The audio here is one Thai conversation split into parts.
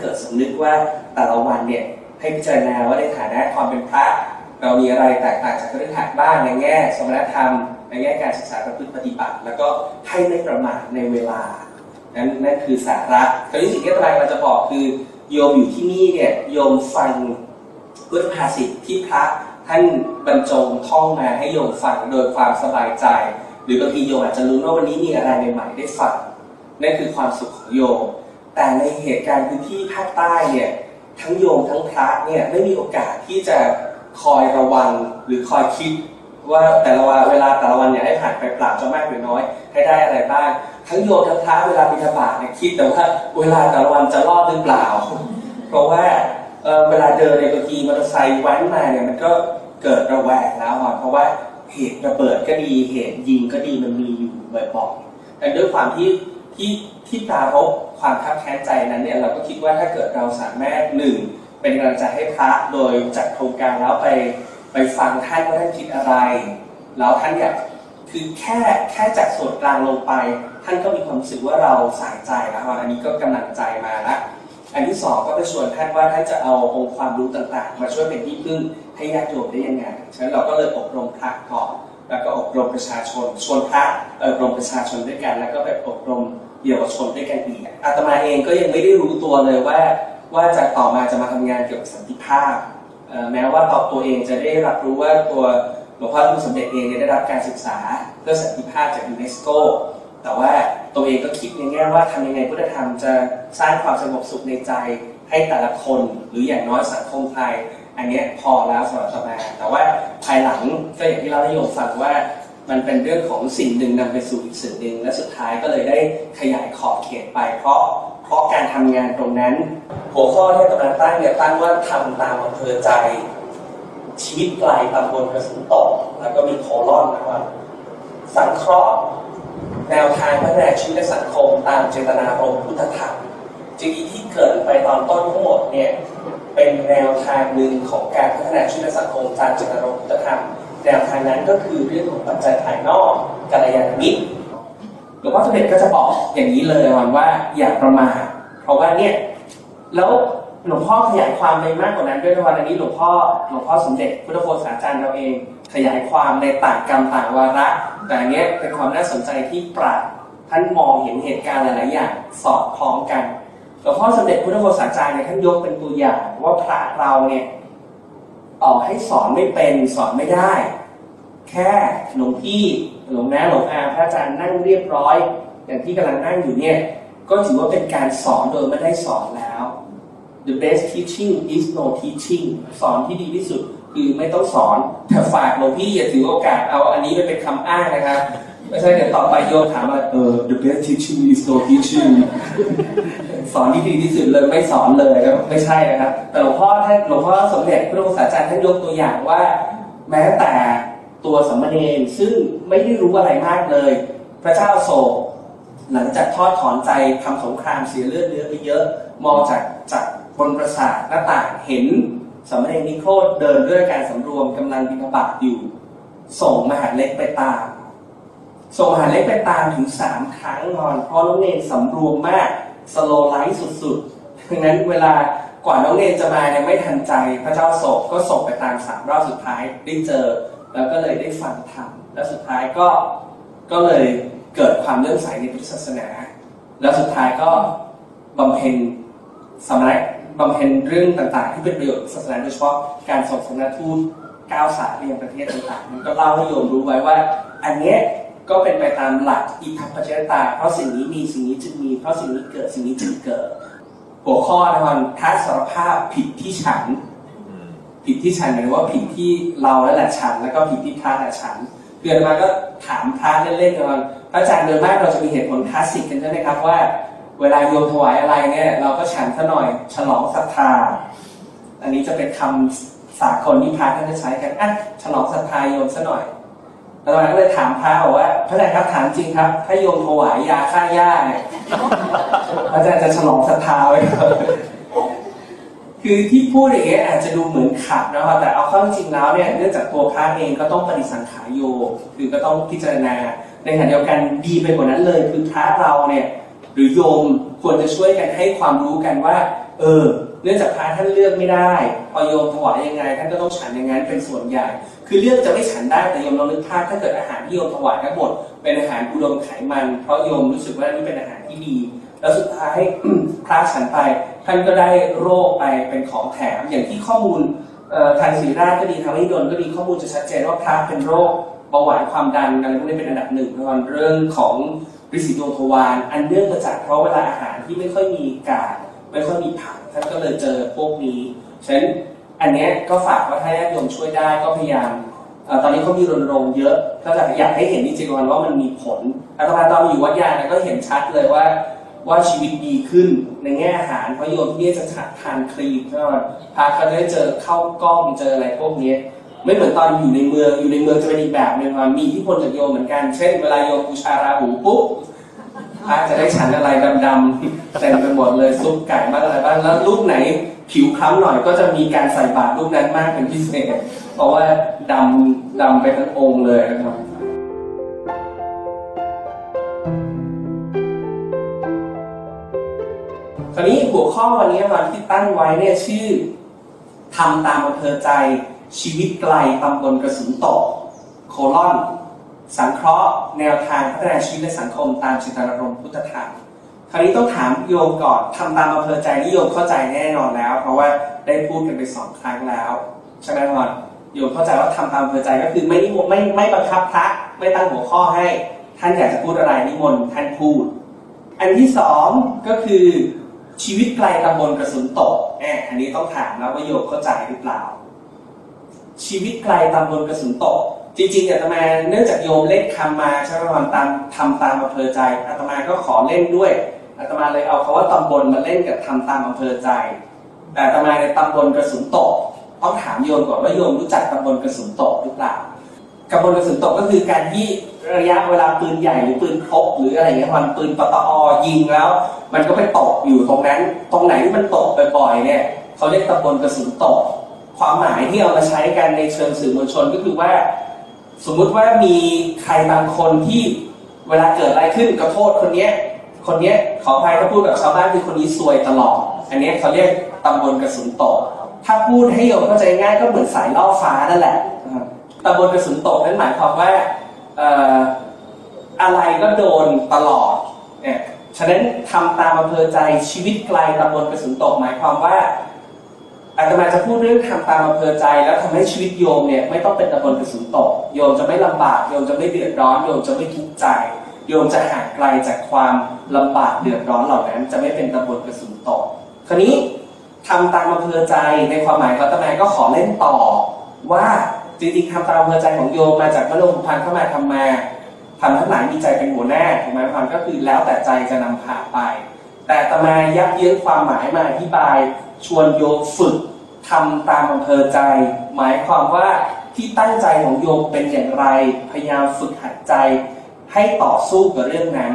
เกิดสำนึกว่าแต่ละวันเนี่ยให้พิจารณาว่าในฐานะความเป็นพระ เรามีอะไรแตกต่างจากคฤหัสถ์บ้างในแง่สมณธรรม ในแง่การศึกษาประพฤติปฏิบัติ แล้วก็ให้ไม่ประมาทในเวลา นั่นนั่นคือสาระคราวนี้สิ่งที่อาจารย์เราจะบอกคือโยมอยู่ที่นี่เนี่ยโยมฟังพุทธภาษิตที่พระท่านบรรจงท่องมาให้โยมฟังโดยความสบายใจ หรือบางทีโยมอาจจะรู้ว่าวันนี้มีอะไรใหม่ๆได้ฟังนั่นคือความสุขของโยม แต่ในเหตุการณ์พื้นที่ภาคใต้เนี่ยทั้งโยมทั้งพระเนี่ยไม่มีโอกาสที่จะคอยระวังหรือคอยคิดว่าแต่ละวันเวลาแต่ละวันเนี่ยให้ผ่านไปเปล่าจะมากหรือน้อยให้ได้อะไรบ้าง ทั้งโยมทั้งพระเวลาบิณฑบาตเนี่ยคิดแต่ว่าเวลาแต่ละวันจะรอดหรือเปล่า เพราะว่าเวลาเดินในบางทีมอเตอร์ไซค์แว้นมาเนี่ยมันก็เกิดระแวงแล้วอะเพราะว่าเหตุระเบิดก็ดีเหตุยิงก็ดีมันมีอยู่บ่อยๆแต่ด้วยความที่ ที่ที่ปรารบความคับแค้นใจนั้นเนี่ยเราก็คิดว่าถ้าเกิดเราสามารถหนึ่งเป็นกำลังใจให้พระโดยจัดโครงการแล้วไปไปฟังท่านว่าท่านคิดอะไร แล้วท่านอยากคือแค่แค่จากส่วนกลางลงไป ท่านก็มีความรู้สึกว่าเราใส่ใจแล้วอันนี้ก็กำลังใจมาละอันที่สองก็ไปชวนท่านว่าท่านจะเอาองค์ความรู้ต่างๆ มาช่วยเป็นที่พึ่งให้ญาติโยมได้ยังไงฉะนั้นเราก็เลยอบรมพระก่อน แล้วก็อบรมประชาชนชวนพระอบรมประชาชนด้วยกัน แล้วก็ไปอบรมเยาวชนด้วยกันอีกอาตมาเองก็ยังไม่ได้รู้ตัวเลยว่า ว่าจะต่อมาจะมาทำงานเกี่ยวกับสันติภาพแม้ว่าตอบตัวเองจะได้รับรู้ว่าตัวหลวงพ่อท่านสมเด็จเองได้รับการศึกษาเพื่อสันติภาพจากยูเนสโกแต่ว่าตัวเองก็คิดในแง่ว่าทำยังไงพุทธธรรมจะสร้างความสงบสุขในใจให้แต่ละคนหรืออย่างน้อยสังคมไทย อันนี้พอแล้วสำหรับอาตมาแต่ว่าภายหลังก็อย่างที่เราได้โยมฟังว่ามันเป็นเรื่องของสิ่งหนึ่งนำไปสู่อีกสิ่งหนึ่งและสุดท้ายก็เลยได้ขยายขอบเขตไป เพราะเพราะการทำงานตรงนั้น หัวข้อที่ตมาตั้งเนี่ยตั้งว่าทำตามอำเภอใจชีวิตไกลตำบลกระสุนตกแล้วก็มีโคลอนนะครับสังเคราะห์แนวทางพัฒนาชีวิตและสังคมตามเจตนารมณ์พุทธธรรมจริงๆที่เกิดไปตอนต้นทั้งหมดเนี่ย เป็นแนวทางหนึ่งของการพัฒนาชีวิตสังคมตามเจตนารมณ์พุทธธรรม แนวทางนั้นก็คือเรื่องของปัจจัยภายนอกกัลยาณมิตรหลวงพ่อสมเด็จก็จะบอกอย่างนี้เลยวันว่าอย่าประมาทเพราะว่าเนี่ยแล้วหลวงพ่อขยายความไปมากกว่านั้นด้วยในวันนี้หลวงพ่อหลวงพ่อสมเด็จพุทธโฆษาจารย์เราเอง ขยายความในต่างกรรมต่างวาระ แต่อันเนี้ยเป็นความน่าสนใจที่ปราดท่านมองเห็นเหตุการณ์หลายๆอย่างสอดคล้องกัน หลวงพ่อสมเด็จพุทธโฆษาจารย์เนี่ยท่านยกเป็นตัวอย่างว่าพระเราเนี่ยต่อให้สอนไม่เป็นสอนไม่ได้ แค่หลวงพี่หลวงน้าหลวงอาพระอาจารย์นั่งเรียบร้อย อย่างที่กำลังนั่งอยู่เนี่ยก็ถือว่าเป็นการสอนโดยไม่ได้สอนแล้ว the best teaching is no teaching สอนที่ดีที่สุดคือไม่ต้องสอนแต่ฝากหลวงพี่อย่าถือโอกาสเอาอันนี้ไปเป็นคำอ้างนะครับ ไม่ใช่เดี๋ยวต่อไปโยมถามว่าเออ the best teaching is no teaching สอนที่ดีที่สุดเลยไม่สอนเลยครับไม่ใช่นะครับแต่หลวงพ่อท่านหลวงพ่อสมเด็จพระองค์ศาสตราจารย์ท่านยกตัวอย่างว่า แม้แต่ตัวสมณเณรซึ่งไม่ได้รู้อะไรมากเลย พระเจ้าโศกหลังจากทอดถอนใจทำสงครามเสียเลือดเนื้อไปเยอะ มองจากจากบนปราสาทหน้าต่างเห็นสามเณรนิโครเดินด้วยการสำรวมกำลังบิณฑบาตอยู่ ส่งมหาเล็กไปตาม ส่งมหาดเล็กไปตามถึงสามครั้งนอน เพราะน้องเนรสำรวมมากสโลไลท์สุดๆดังนั้นเวลากว่าน้องเนรจะมาเนี่ยไม่ทันใจพระเจ้าโศกก็ส่งไปตามสามรอบสุดท้ายได้เจอ แล้วก็เลยได้ฟังธรรมแล้วสุดท้ายก็ก็เลยเกิดความเลื่อมใสในพุทธศาสนา แล้วสุดท้ายก็บำเพ็ญสำเร็จบำเพ็ญเรื่องต่างๆ ที่เป็นประโยชน์ศาสนาโดยเฉพาะการส่งสมณทูตก้าวสายไปยังประเทศต่างๆมันก็เล่าให้โยมรู้ไว้ว่า อันเนี้ย ก็เป็นไปตามหลักอิทัปปัจจยตา เพราะสิ่งนี้มีสิ่งนี้จึงมี เพราะสิ่งนี้เกิดสิ่งนี้จึงเกิด หัวข้อนะครับท้าสารภาพผิดที่ฉัน ผิดที่ฉันหมายถึงว่าผิดที่เราและแหละฉัน แล้วก็ผิดที่พระและฉันเพื่อนมาก็ถามพระเล่นๆกันพระอาจารย์โดยมากเราจะมีเหตุผลคลาสสิกกันใช่ไหมครับว่า เวลาโยมถวายอะไรเนี่ยเราก็ฉันซะหน่อยฉลองศรัทธา อันนี้จะเป็นคำสากลที่พระท่านจะใช้กันอะฉลองศรัทธาโยมซะหน่อย แล้วมาก็เลยถามพระบอกว่าพระอาจารย์ครับถามจริงครับ ถ้าโยมถวายยาฆ่าหญ้าเนี่ยพระอาจารย์จะฉลองศรัทธาไว้ก่อนคือที่พูดอย่างเงี้ยอาจจะดูเหมือนขัดนะครับแต่เอาเข้าจริงแล้วเนี่ยเนื่องจากตัวพระเองก็ต้องปฏิสังขารโยคือก็ต้องพิจารณา ในขณะเดียวกันดีไปกว่านั้นเลยคือพระเราเนี่ย หรือโยมควรจะช่วยกันให้ความรู้กันว่า เออ เนื่องจากพระท่านเลือกไม่ได้พอโยมถวายยังไง ท่านก็ต้องฉันอย่างนั้นเป็นส่วนใหญ่ คือเลือกจะไม่ฉันได้แต่โยมลองนึกภาพถ้าเกิดอาหารที่โยมถวายทั้งหมดเป็นอาหารอุดมไขมัน เพราะโยมรู้สึกว่านี่เป็นอาหารที่ดีแล้วสุดท้ายพระฉันไป ท่านก็ได้โรคไปเป็นของแถมอย่างที่ข้อมูลทางศรีราชก็ดีทางนิดนก็ดีข้อมูลจะชัดเจนว่าพระเป็นโรคเบาหวานความดันอะไรพวกนี้เป็นอันดับหนึ่งตอนเรื่องของริสิโดทวารอันเนื่องมาจากเพราะเวลาอาหารที่ไม่ค่อยมีกากไม่ค่อยมีผัก ท่านก็เลยเจอพวกนี้ฉะนั้นอันนี้ก็ฝากว่าถ้าญาติโยมช่วยได้ก็พยายามอตอนนี้เขามีรณรงค์เยอะถ้าอยากให้เห็นจริงๆว่ามันมีผลอาตมาตอนมาอยู่วัดยาเนี่ยก็เห็นชัดเลยว่าว่าชีวิตดีขึ้นในแง่อาหารเพราะโยมที่นี่จะทานครีมใช่ไหมพาเขาได้เจอเข้ากล้องเจออะไรพวกนี้ไม่เหมือนตอนอยู่ในเมืองอยู่ในเมืองจะเป็นอีกแบบหนึงว่ามีที่พลจากโยมเหมือนกันเช่น เวลาโยมบูชาราหูปุ๊บ พระจะได้ฉันอะไรดำๆเต็มไปหมดเลยซุปไก่บ้างอะไรบ้างแล้วรูปไหนผิวคล้ำหน่อยก็จะมีการใส่บาตรรูปนั้นมากเป็นพิเศษ เพราะว่าดำดำไปทั้งองค์เลยนะครับคราวนี้หัวข้อวันนี้วันที่ตั้งไว้เนี่ยชื่อทำตามอำเภอใจชีวิตไกลตำบลกระสุนตกโคลอน สังเคราะห์แนวทางพัฒนาชีวิตและสังคมตามจิตารมณ์พุทธธรรมคราวนี้ต้องถามโยมก่อนทำตามอำเภอใจนี่โยมเข้าใจแน่นอนแล้ว เพราะว่าได้พูดกันไปสองครั้งแล้วใช่ไหมพอนโยมเข้าใจว่าทำตามอำเภอใจก็คือไม่นิมนต์ไม่ไม่บังคับพระไม่ตั้งหัวข้อให้ ท่านอยากจะพูดอะไรนิมนต์ท่านพูด อันที่สองก็คือชีวิตไกลตำบลกระสุนตกแอบอันนี้ต้องถามแล้วว่าโยมเข้าใจหรือเปล่า ชีวิตไกลตำบลกระสุนตก จริงๆอาตมาเนื่องจากโยมเล่นคำมาใช่ไหมวันตามทำตามอำเภอใจอาตมาก็ขอเล่นด้วยอาตมาเลยเอาคาว่าตำบลมาเล่นกับทำตามอำเภอใจ แต่อาตมาในตำบลกระสุนตกต้องถามโยมก่อนว่าโยมรู้จักตำบลกระสุนตกหรือเปล่ากระบวนกระสุนตกก็คือการที่ระยะเวลาปืนใหญ่หรือปืนพกหรืออะไรเงี้ยมันปืนปตอยิงแล้ว มันก็ไปตกอยู่ตรงนั้น ตรงไหนที่มันตกบ่อยๆเนี่ยเขาเรียกตำบลกระสุนตก ความหมายที่เอามาใช้กันในเชิงสื่อมวลชนก็คือว่า สมมุติว่ามีใครบางคนที่เวลาเกิดอะไรขึ้นก็โทษคนเนี้ย คนเนี้ยขออภัยถ้าพูดกับชาวบ้านคือคนนี้ซวยตลอด อันนี้เขาเรียกตำบลกระสุนตก ถ้าพูดให้โยมเข้าใจง่ายก็เหมือนสายล่อฟ้านั่นแหละตำบลกระสุนตกนั้นหมายความว่าเอ่ออะไรก็โดนตลอดเนี่ยฉะนั้นทำตามอำเภอใจชีวิตไกลตำบลกระสุนตกหมายความว่า อาตมาจะพูดเรื่องทำตามอำเภอใจ แล้วทำให้ชีวิตโยมเนี่ยไม่ต้องเป็นตำบลกระสุนตก โยมจะไม่ลำบากโยมจะไม่เดือดร้อนโยมจะไม่ทุกข์ใจ โยมจะห่างไกลจากความลำบากเดือดร้อนเหล่านั้น จะไม่เป็นตำบลกระสุนตกคราวนี้ทำตามอำเภอใจในความหมายของอาตมาก็ขอเล่นต่อ ว่าจริงๆทำตามอำเภอใจของโยมมาจากมโนภูพันเข้ามาทำมาทำทั้งหลายมีใจเป็นหัวหน้าถูกไหมพันธ์ก็คือแล้วแต่ใจจะนำพาไป แต่ตมายับเยื้อความหมายมาอธิบาย ชวนโยมฝึก ทำตามอำเภอใจ หมายความว่าที่ตั้งใจของโยมเป็นอย่างไร พยายามฝึกหัดใจ ให้ต่อสู้กับเรื่องนั้น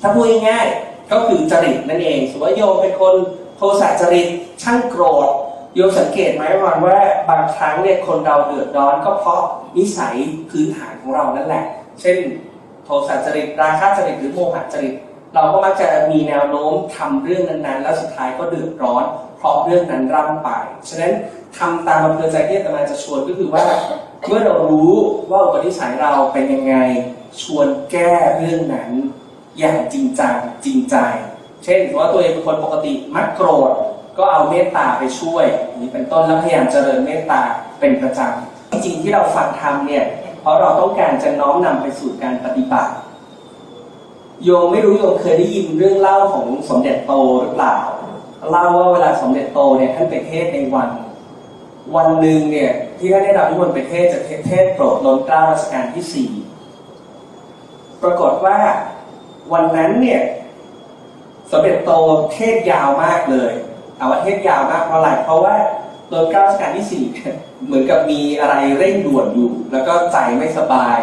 ถ้าพูดง่ายๆก็คือจริตนั่นเองสมมติว่าโยมเป็นคนโทสะจริตช่างโกรธโยมสังเกตไหมวันว่าบางครั้งเนี่ยคนเราเดือดร้อนก็เพราะนิสัยพื้นฐานของเรานั่นแหละ เช่น โทสะจริตราคะจริตหรือโมหะจริต เราก็มักจะมีแนวโน้มทำเรื่องนั้นๆ แล้วสุดท้ายก็เดือดร้อน เพราะเรื่องนั้นร่ำไป ฉะนั้นทำตามอำเภอใจที่อาตมาจะชวนก็คือว่า เมื่อเรารู้ว่าอุปนิสัยเราเป็นยังไง ชวนแก้เรื่องนั้น อย่างจริงจังจริงใจ เช่นว่าตัวเองเป็นคนปกติมักโกรธ ก็เอาเมตตาไปช่วยนี้เป็นต้นแล้วพยายามเจริญเมตตาเป็นประจำจริงๆที่เราฟังธรรมเนี่ยเพราะเราต้องการจะน้อมนำไปสู่การปฏิบัติ โยมไม่รู้โยมเคยได้ยินเรื่องเล่าของสมเด็จโตหรือเปล่า เล่าว่าเวลาสมเด็จโตเนี่ยท่านไปเทศในวัน วันหนึ่งเนี่ยที่ท่านได้รับนิมนต์ไปเทศน์จะเทศโปรดล้นเกล้ารัชกาลที่สี่ปรากฏว่าวันนั้นเนี่ยสมเด็จโตเทศยาวมากเลยเอาว่าเทศยาวมากเพราะอะไรเพราะว่าล้นเกล้ารัชกาลที่สี่เหมือนกับมีอะไรเร่งด่วนอยู่ แล้วก็ใจไม่สบาย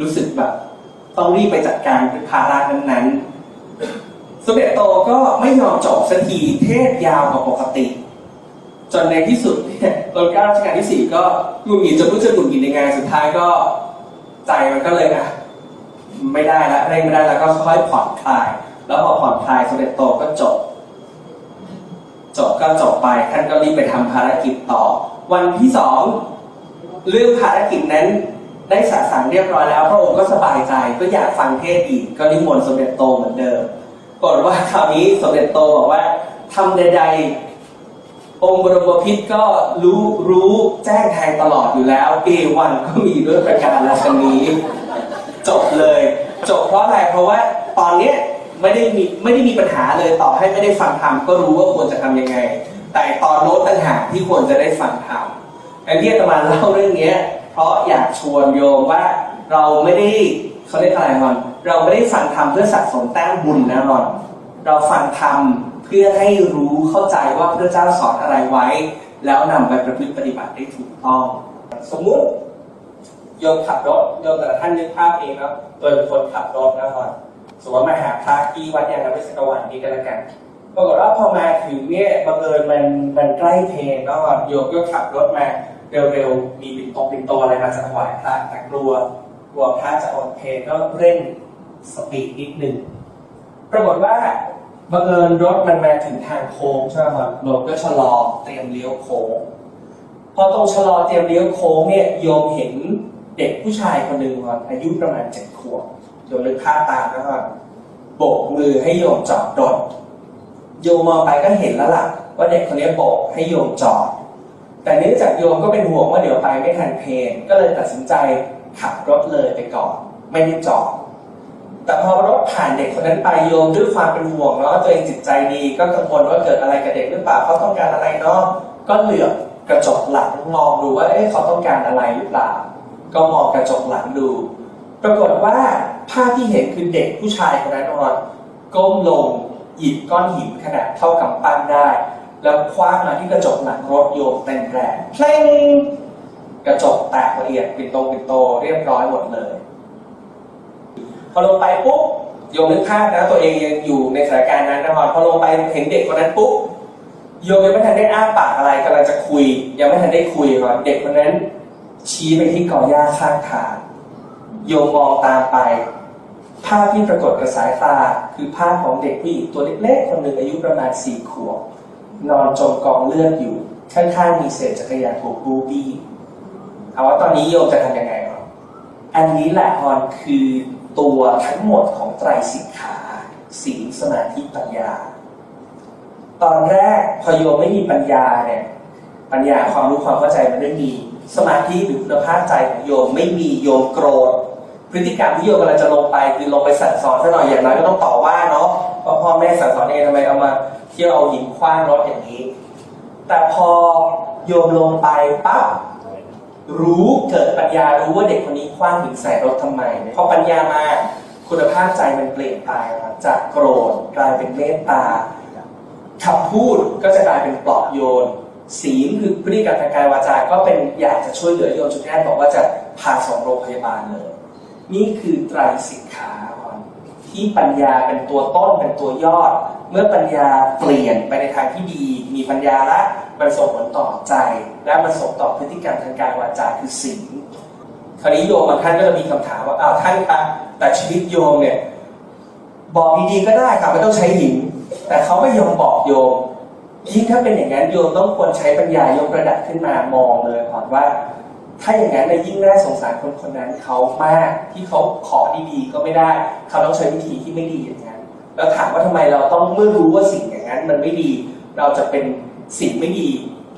รู้สึกแบบ ต้องรีบไปจัดการภาระนั้นๆสมเด็จโตก็ไม่ยอมจบสักทีเทศยาวกว่าปกติ จนในที่สุดเนี่ยรัชกาลรัชกาลที่สี่ก็หงุดหงิดจนรู้จะหงุดหงิดยังไงสุดท้ายก็ใจมันก็เลยอะไม่ได้ละเร่งไม่ได้แล้วก็ค่อยผ่อนคลาย แล้วพอผ่อนคลายสมเด็จโตก็จบ จบก็จบไปท่านก็รีบไปทำภารกิจต่อ วันที่สองเรื่องภารกิจนั้น ได้สะสางเรียบร้อยแล้วพระองค์ก็สบายใจก็อยากฟังเทศอีกก็นิมนต์สมเด็จโตเหมือนเดิมกฏว่าคราวนี้สมเด็จโตบอกว่าทำใดๆ องค์บรมพิตรก็รู้รู้แจ้งแทงตลอดอยู่แล้วเอวันก็มีด้วยประการราชนี้ จบเลย จบเพราะอะไรเพราะว่าตอนเนี้ยไม่ได้มีไม่ได้มีปัญหาเลยต่อให้ไม่ได้ฟังธรรมก็รู้ว่าควรจะทำยังไง แต่ตอนโน้ตต่างหากที่ควรจะได้ฟังธรรมไอ้ที่ตมาเล่าเรื่องเนี้ย เพราะอยากชวนโยมว่าเราไม่ได้เขาเรียกอะไรมอนเราไม่ได้ฟังธรรมเพื่อสะสมแต้มบุญนะมอนเราฟังธรรมเพื่อให้รู้เข้าใจว่าพระเจ้าสอนอะไรไว้ แล้วนำไปประพฤติปฏิบัติได้ถูกต้อง สมมุติโยมขับรถโยมแต่ละท่านนึกภาพเองครับโดยเป็นคนขับรถนะครับสมมติมาหาพระที่วัดยานวิสกวันนี้กันแล้วกันปรากฏว่าพอมาถึงเนี่ยบังเอิญมันมันใกล้เพลงก็โยมก็ขับรถมา เร็วๆ มีปิ่นโตปิ่นโตอะไรมาจะถวายพระแต่กลัวกลัวพระจะอดเพลก็เร่งสปีดนิดหนึ่งปรากฏว่าบังเอิญรถมันมาถึงทางโค้งใช่ไหมครับโยมก็ชะลอเตรียมเลี้ยวโค้งพอตรงชะลอเตรียมเลี้ยวโค้งเนี่ยโยมเห็นเด็กผู้ชายคนหนึ่งครับอายุประมาณเจ็ดขวบโยมนึกภาตามนะครับโบกมือให้โยมจอดรถโยมมองไปก็เห็นแล้วล่ะ ว่าเด็กคนนี้โบกให้โยมจอด แต่เนื่องจากโยมก็เป็นห่วงว่าเดี๋ยวไปไม่ทันเพลงก็เลยตัดสินใจขับรถเลยไปก่อน ไม่ได้จอดแต่พอรถผ่านเด็กคนนั้นไปโยมด้วยความเป็นห่วงเนาะตัวเองจิตใจดีก็กังวลว่าเกิดอะไรกับเด็กหรือเปล่าเขาต้องการอะไรเนาะก็เหลือบกระจกหลังมองดูว่าเอ๊ะเขาต้องการอะไรหรือเปล่า ก็มองกระจกหลังดู ปรากฏว่าภาพที่เห็นคือเด็กผู้ชายคนนั้นนอนก้มลงหยิบก้อนหินขนาดเท่ากับปั้นได้ แล้วคว้างมาที่กระจกหลังรถโยมเต็มแรงเพลงกระจกแตกละเอียดปิดโตปิดโตเรียบร้อยหมดเลย พอลงไปปุ๊บโยมนึกภาพนะตัวเองยังอยู่ในสถานการณ์นั้นนะครับพอลงไปเห็นเด็กคนนั้นปุ๊บโยมยังไม่ทันได้อ้าปากอะไรกำลังจะคุย ยังไม่ทันได้คุยครับเด็กคนนั้น ชี้ไปที่กอหญ้าข้างทางโยมมองตามไป ภาพที่ปรากฏกับสายตาคือภาพของเด็กผู้หญิงตัวเล็กๆคนหนึ่งอายุประมาณสี่ขวบ นอนจมกองเลือดอยู่ ข้างๆมีเศษจักรยานถูกบูบี้เอาว่าตอนนี้โยมจะทำยังไงครับอันนี้แหละฮอนคือตัวทั้งหมดของไตรสิกขาศีลสมาธิปัญญา ตอนแรกพอโยมไม่มีปัญญาเนี่ยปัญญาความรู้ความเข้าใจมันไม่มีสมาธิหรือคุณภาพใจของโยมไม่มีโยมโกรธพฤติกรรมที่โยมกำลังจะลงไปคือลงไปสั่งสอนซะหน่อยอย่างไรก็ต้องต่อว่าเนาะ เพราะพ่อแม่สั่งสอนเองทำไมเอามาเที่ยวเอาหินคว้างรถอย่างนี้ แต่พอโยมลงไปปั๊บรู้เกิดปัญญารู้ว่าเด็กคนนี้คว้างหินใส่รถทำไมพอปัญญามาคุณภาพใจมันเปลี่ยนไปจากโกรธกลายเป็นเมตตาคำพูดก็จะกลายเป็นปลอบโยนศีลคือพฤติกรรมทางกายวาจา ก็เป็นอยากจะช่วยเหลือโยมจุดแรกบอกว่าจะพาส่งโรงพยาบาลเลย นี่คือไตรสิกขา ที่ปัญญาเป็นตัวต้นเป็นตัวยอด เมื่อปัญญาเปลี่ยนไปในทางที่ดี มีปัญญาละมันส่งผลต่อใจ และมันส่งต่อพฤติกรรมทางกายวาจาคือศีลคราวนี้โยมบางท่านก็จะมีคำถามว่าอ้าวท่านคะแต่ชีวิตโยมเนี่ยบอกดีๆก็ได้ค่ะไม่ต้องใช้หินแต่เขาไม่ยอมบอกโยมยิ่งถ้าเป็นอย่างนั้นโยมต้องควรใช้ปัญญายกระดับขึ้นมามองเลยก่อนว่า ถ้าอย่างนั้นเนี่ยยิ่งน่าสงสารคนคนนั้นเขามากที่เขาขอดีๆก็ไม่ได้ เขาต้องใช้วิธีที่ไม่ดีอย่างนั้น แล้วถามว่าทำไมเราต้องเมื่อรู้ว่าสิ่งอย่างนั้น มันไม่ดี เราจะเป็นสิ่งไม่ดี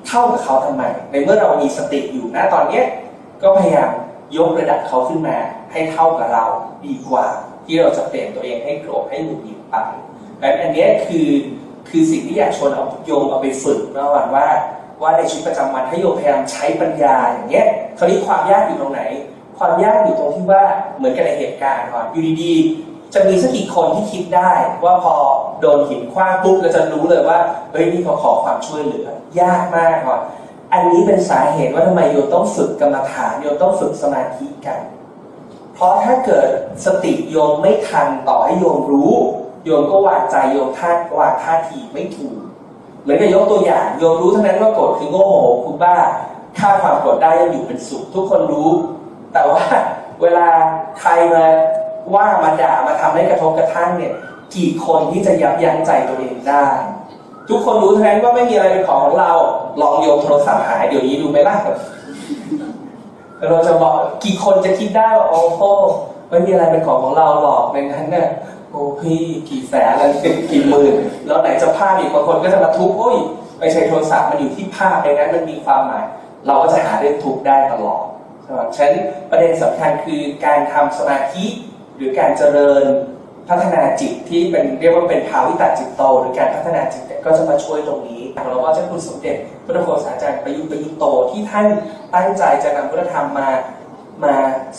เท่ากับเขาทำไม ในเมื่อเรามีสติอยู่นะตอนเนี้ยก็พยายามยกระดับเขาขึ้นมา ให้เท่ากับเราดีกว่า ที่เราจะเปลี่ยนตัวเองให้โกรธให้หงุดหงิดไปและอันนี้คือคือสิ่งที่อยากชวนเอาโยมเอาไปฝึกระหว่างว่า ว่าในชีวิตประจำวันถ้าโยมพยายามใช้ปัญญาอย่างเงี้ยคราวนี้ความยากอยู่ตรงไหน ความยากอยู่ตรงที่ว่าเหมือนกับในเหตุการณ์ก่อนอยู่ดีๆจะมีสักกี่คนที่คิดได้ ว่าพอโดนหินคว้างปุ๊บเราจะรู้เลยว่าเฮ้ยนี่เขาขอความช่วยเหลือยากมากก่อนอันนี้เป็นสาเหตุว่าทำไมโยมต้องฝึกกรรมฐานโยมต้องฝึกสมาธิกัน เพราะถ้าเกิดสติโยมไม่ทันต่อให้โยมรู้ โยมก็วางใจโยมท่าวางท่าทีไม่ถูก เหมือนกับยกตัวอย่างโยมรู้เท่านั้นว่าโกรธคือโง่โมโหคือบ้าฆ่าความโกรธได้ยังอยู่เป็นสุขทุกคนรู้ แต่ว่าเวลาใครมาว่ามาด่ามาทำให้กระทบกระทั่งเนี่ย กี่คนที่จะยับยั้งใจตัวเองได้ ทุกคนรู้เท่านั้นว่าไม่มีอะไรเป็นของของเราลองโยมโทรศัพท์หายเดี๋ยวนี้ดูไหมล่ะเราจะบอกกี่คนจะคิดได้ว่าโอ้โหไม่มีอะไรเป็นของของเราหรอกในนั้นเนี่ย โอ้พี่กี่แสนแล้วกี่หมื่นแล้วไหนจะภาพอีกบางคนก็จะมาทุบโอ้ยไม่ใช่โทรศัพท์มันอยู่ที่ภาพในนั้นมันมีความหมาย เราก็จะหาเรื่องทุบได้ตลอดใช่ไหมฉะนั้นประเด็นสำคัญคือการทำสมาธิหรือการเจริญพัฒนาจิตที่เป็นเรียกว่าเป็นภาวิตาจิตโต หรือการพัฒนาจิตก็จะมาช่วยตรงนี้เราก็จะคุณสมเด็จพระโฆษาจารย์ประยุทธ์ประยุทธ์โตที่ท่านตั้งใจจะนำพุทธธรรมมามา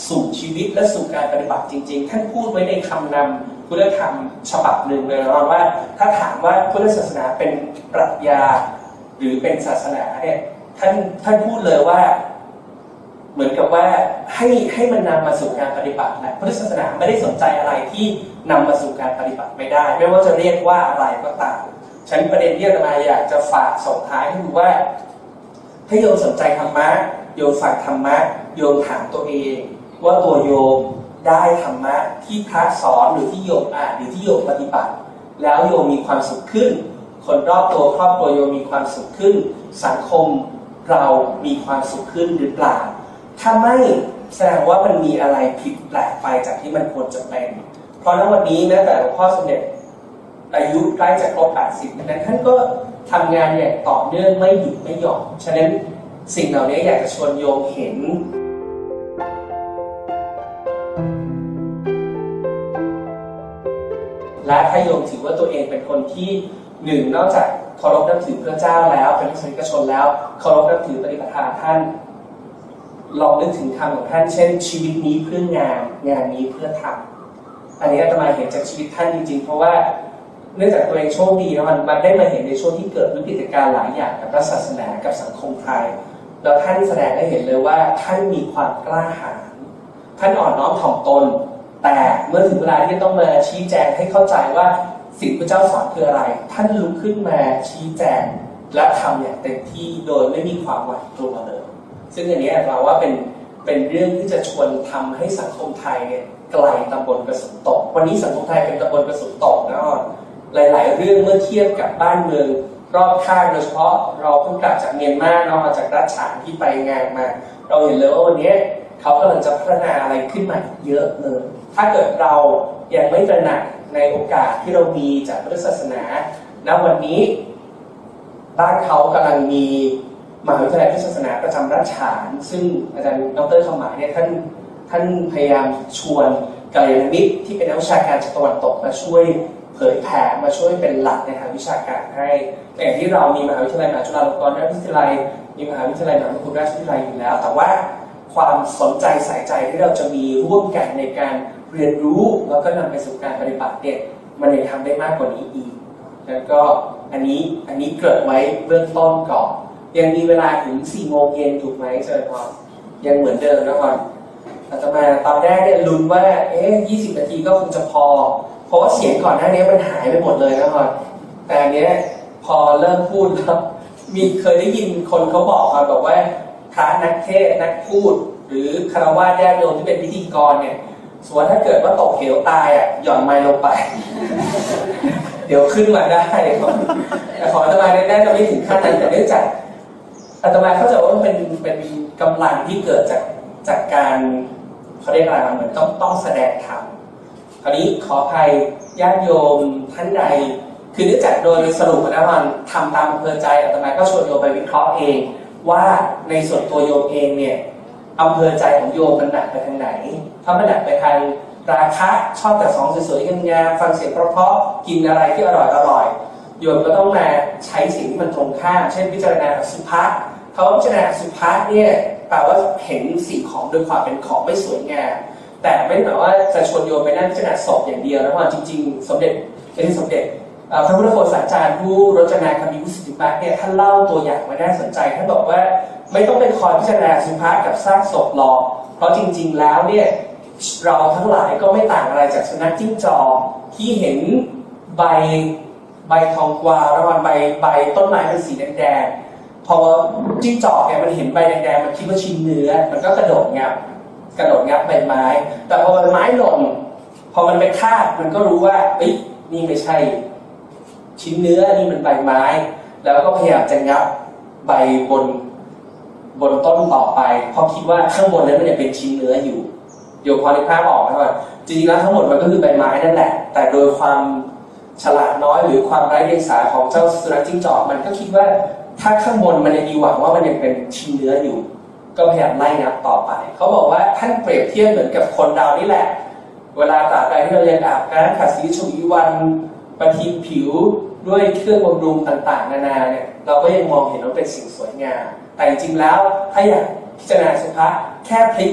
สู่ชีวิตและสู่การปฏิบัติจริง ๆ ท่านพูดไว้ในคำนำ พุทธธรรมฉบับหนึ่งเลยนะว่า ถ้าถามว่าพุทธศาสนาเป็นปรัชญาหรือเป็นศาสนาเนี่ยท่านท่านพูดเลยว่า เหมือนกับว่าให้ให้มันนำมาสู่การปฏิบัตินะพุทธศาสนาไม่ได้สนใจอะไรที่นำมาสู่การปฏิบัติไม่ได้ ไม่ว่าจะเรียกว่าอะไรก็ตามฉันประเด็นที่อาตมาอยากจะฝากส่งท้ายก็คือว่า ถ้าโยมสนใจธรรมะโยมฝากธรรมะโยมถามตัวเอง ว่าตัวโยม ได้ธรรมะที่พระสอนหรือที่โยมอ่านหรือที่โยมปฏิบัติ แล้วโยมมีความสุขขึ้น คนรอบตัวครอบครัวโยมมีความสุขขึ้น สังคมเรามีความสุขขึ้นหรือเปล่า ถ้าไม่แสดงว่ามันมีอะไรผิดแปลกไปจากที่มันควรจะเป็น เพราะณวันนี้แม้แต่หลวงพ่อสมเด็จอายุใกล้จะครบ 80 นั้นท่านก็ทำงานอย่างต่อเนื่องไม่หยุดไม่หย่อนฉะนั้นสิ่งเหล่านี้อยากจะชวนโยมเห็น และถ้าโยมถือว่าตัวเองเป็นคนที่หนึ่งนอกจากเคารพนับถือพระเจ้าแล้ว เป็นพระสนิกชนแล้วเคารพนับถือปฏิปทาท่านลองนึกถึงคำของท่านเช่น ชีวิตนี้เพื่องานงานนี้เพื่อทำอันนี้อาตมาเห็นจากชีวิตท่านจริงๆ เพราะว่าเนื่องจากตัวเองโชคดีนะมันมันได้มาเห็นในช่วงที่เกิดวิกฤตการณ์หลายอย่างกับพระศาสนากับสังคมไทยแล้วท่านแสดงให้เห็นเลยว่าท่านมีความกล้าหาญท่านอ่อนน้อมถ่อมตน แต่เมื่อถึงเวลาที่ต้องมาชี้แจงให้เข้าใจว่าสิ่งพระเจ้าสอนคืออะไร ท่านลุกขึ้นมาชี้แจงและทำอย่างเต็มที่โดยไม่มีความหวาดกลัวเลย ซึ่งอันนี้เราว่าเป็นเป็นเรื่องที่จะชวนทำให้สังคมไทยเนี่ยไกลตำบลกระสุนตก วันนี้สังคมไทยเป็นตำบลกระสุนตกนะหลาย ๆ เรื่องเมื่อเทียบกับบ้านเมืองรอบข้างโดยเฉพาะเราเพิ่งกลับจากเมียนมาเนาะมาจากรัฐฉานที่ไปงานมา เราเห็นเลยว่าวันนี้ เขากำลังจะพัฒนาอะไรขึ้นมาเยอะเลย ถ้าเกิดเรายังไม่ตระหนักในโอกาสที่เรามีจากพุทธศาสนาณวันนี้บ้านเขากำลังมีมหาวิทยาลัยพุทธศาสนาประจำรัฐฉาน ซึ่งอาจารย์ดรคำหมายเนี่ยท่านท่านพยายามชวนกัลยาณมิตรที่เป็นนักวิชาการจากตะวันตกมาช่วยเผยแผ่มาช่วยเป็นหลักในทางวิชาการให้แต่ที่เรามีมหาวิทยาลัยมหาจุฬาลงกรณราชวิทยาลัยมีมหาวิทยาลัยมหามกุฏราชวิทยาลัยอยู่แล้ว แต่ว่า ความสนใจใส่ใจที่เราจะมีร่วมกันในการเรียนรู้แล้วก็นำไปสู่การปฏิบัติเนี่ยมันยังทำได้มากกว่านี้อีก แล้วก็อันนี้อันนี้เกิดไว้เบื้องต้นก่อนยังมีเวลาถึง4โมงเย็นถูกไหมเชิญพอยังเหมือนเดิมนะก่อนอาตมาตอนแรกเนี่ยลุ้นว่า เอ๊ะ20นาทีก็คงจะพอ เพราะว่าเสียงก่อนหน้านี้มันหายไปหมดเลยนะครับแต่อันเนี้ยพอเริ่มพูดแล้วมีเคยได้ยินคนเขาบอกมาบอกว่า พระนักเทศนักพูด หรือคารวะญาติโยมที่เป็นพิธีกรเนี่ยสมมติถ้าเกิดว่าตกเหวตายอะหย่อนไม้ลงไป เดี๋ยวขึ้นมาได้แต่ขออาตมาเนี่ยน่าจะไม่ถึงขั้นนั้นแต่เนื่องจากอาตมาเข้าใจว่ามันเป็นเป็นกำลังที่เกิดจากจากการเขาเรียกอะไรมันเหมือนต้องต้องแสดงธรรมคราวนี้ขออภัยญาติโยมท่านใดคือเนื่องจากโดยสรุปนะมันทำตามอำเภอใจอาตมาก็ชวนโยมไปวิเคราะห์เอง ว่าในส่วนตัวโยมเองเนี่ยอำเภอใจของโยมมันหนักไปทางไหน ถ้ามันหนักไปทางราคะชอบแต่ของสวยๆงามๆฟังเสียงเพราะๆกินอะไรที่อร่อยอร่อยโยมก็ต้องมาใช้สิ่งที่มันตรงข้าม เช่นพิจารณาสุภะเขาพิจารณาสุภะเนี่ยแปลว่าเห็นสิ่งของโดยความเป็นของไม่สวยงามแต่ไม่ได้หมายว่าจะชวนโยมไปนั่งพิจารณาศพอย่างเดียวนะว่าจริง ๆ สมเด็จไม่ใช่สมเด็จ พระพุทธโฆษาจารย์ผู้รจนาคำมีวุสิทธิปักเนี่ยท่านเล่าตัวอย่างมาน่าสนใจท่านบอกว่าไม่ต้องเป็นคอยพิจารณาสุภะกับซากศพหรอกเพราะจริง ๆ แล้วเนี่ยเราทั้งหลายก็ไม่ต่างอะไรจากสุนัขจิ้งจอกที่เห็นใบใบทองกวาวแล้วมันใบใบต้นไม้เป็นสีแดงๆพอจิ้งจอกเนี่ยมันเห็นใบแดงๆมันคิดว่าชิ้นเนื้อ มันก็กระโดดงับกระโดดงับใบไม้ แต่พอใบไม้หล่นพอมันไปคาดมันก็รู้ว่าเอ้ยนี่ไม่ใช่ ชิ้นเนื้อนี่มันใบไม้ แล้วก็พยายามจะงับใบบนบนต้นต่อไป เพราะคิดว่าข้างบนนั้นมันยังเป็นชิ้นเนื้ออยู่โยมพอในภาพออกไหมว่าจริงๆแล้วทั้งหมดมันก็คือใบไม้นั่นแหละ แต่โดยความฉลาดน้อยหรือความไร้เดียงสาของเจ้าสุนัขจิ้งจอกมันก็คิดว่าถ้าข้างบนมันยังมีหวังว่ามันยังเป็นชิ้นเนื้ออยู่ ก็พยายามไล่นับต่อไป เขาบอกว่าท่านเปรียบเทียบเหมือนกับคนเรานี่แหละ เวลาตราบใดที่เราเรียนอาบน้ำขัดสีชวีวัน ประทิผิวด้วยเครื่องบำรุงต่างๆ นานาเนี่ยเราก็ยังมองเห็นว่าเป็นสิ่งสวยงาม แต่จริงแล้วถ้าอยากพิจารณาสุภาพแค่พลิก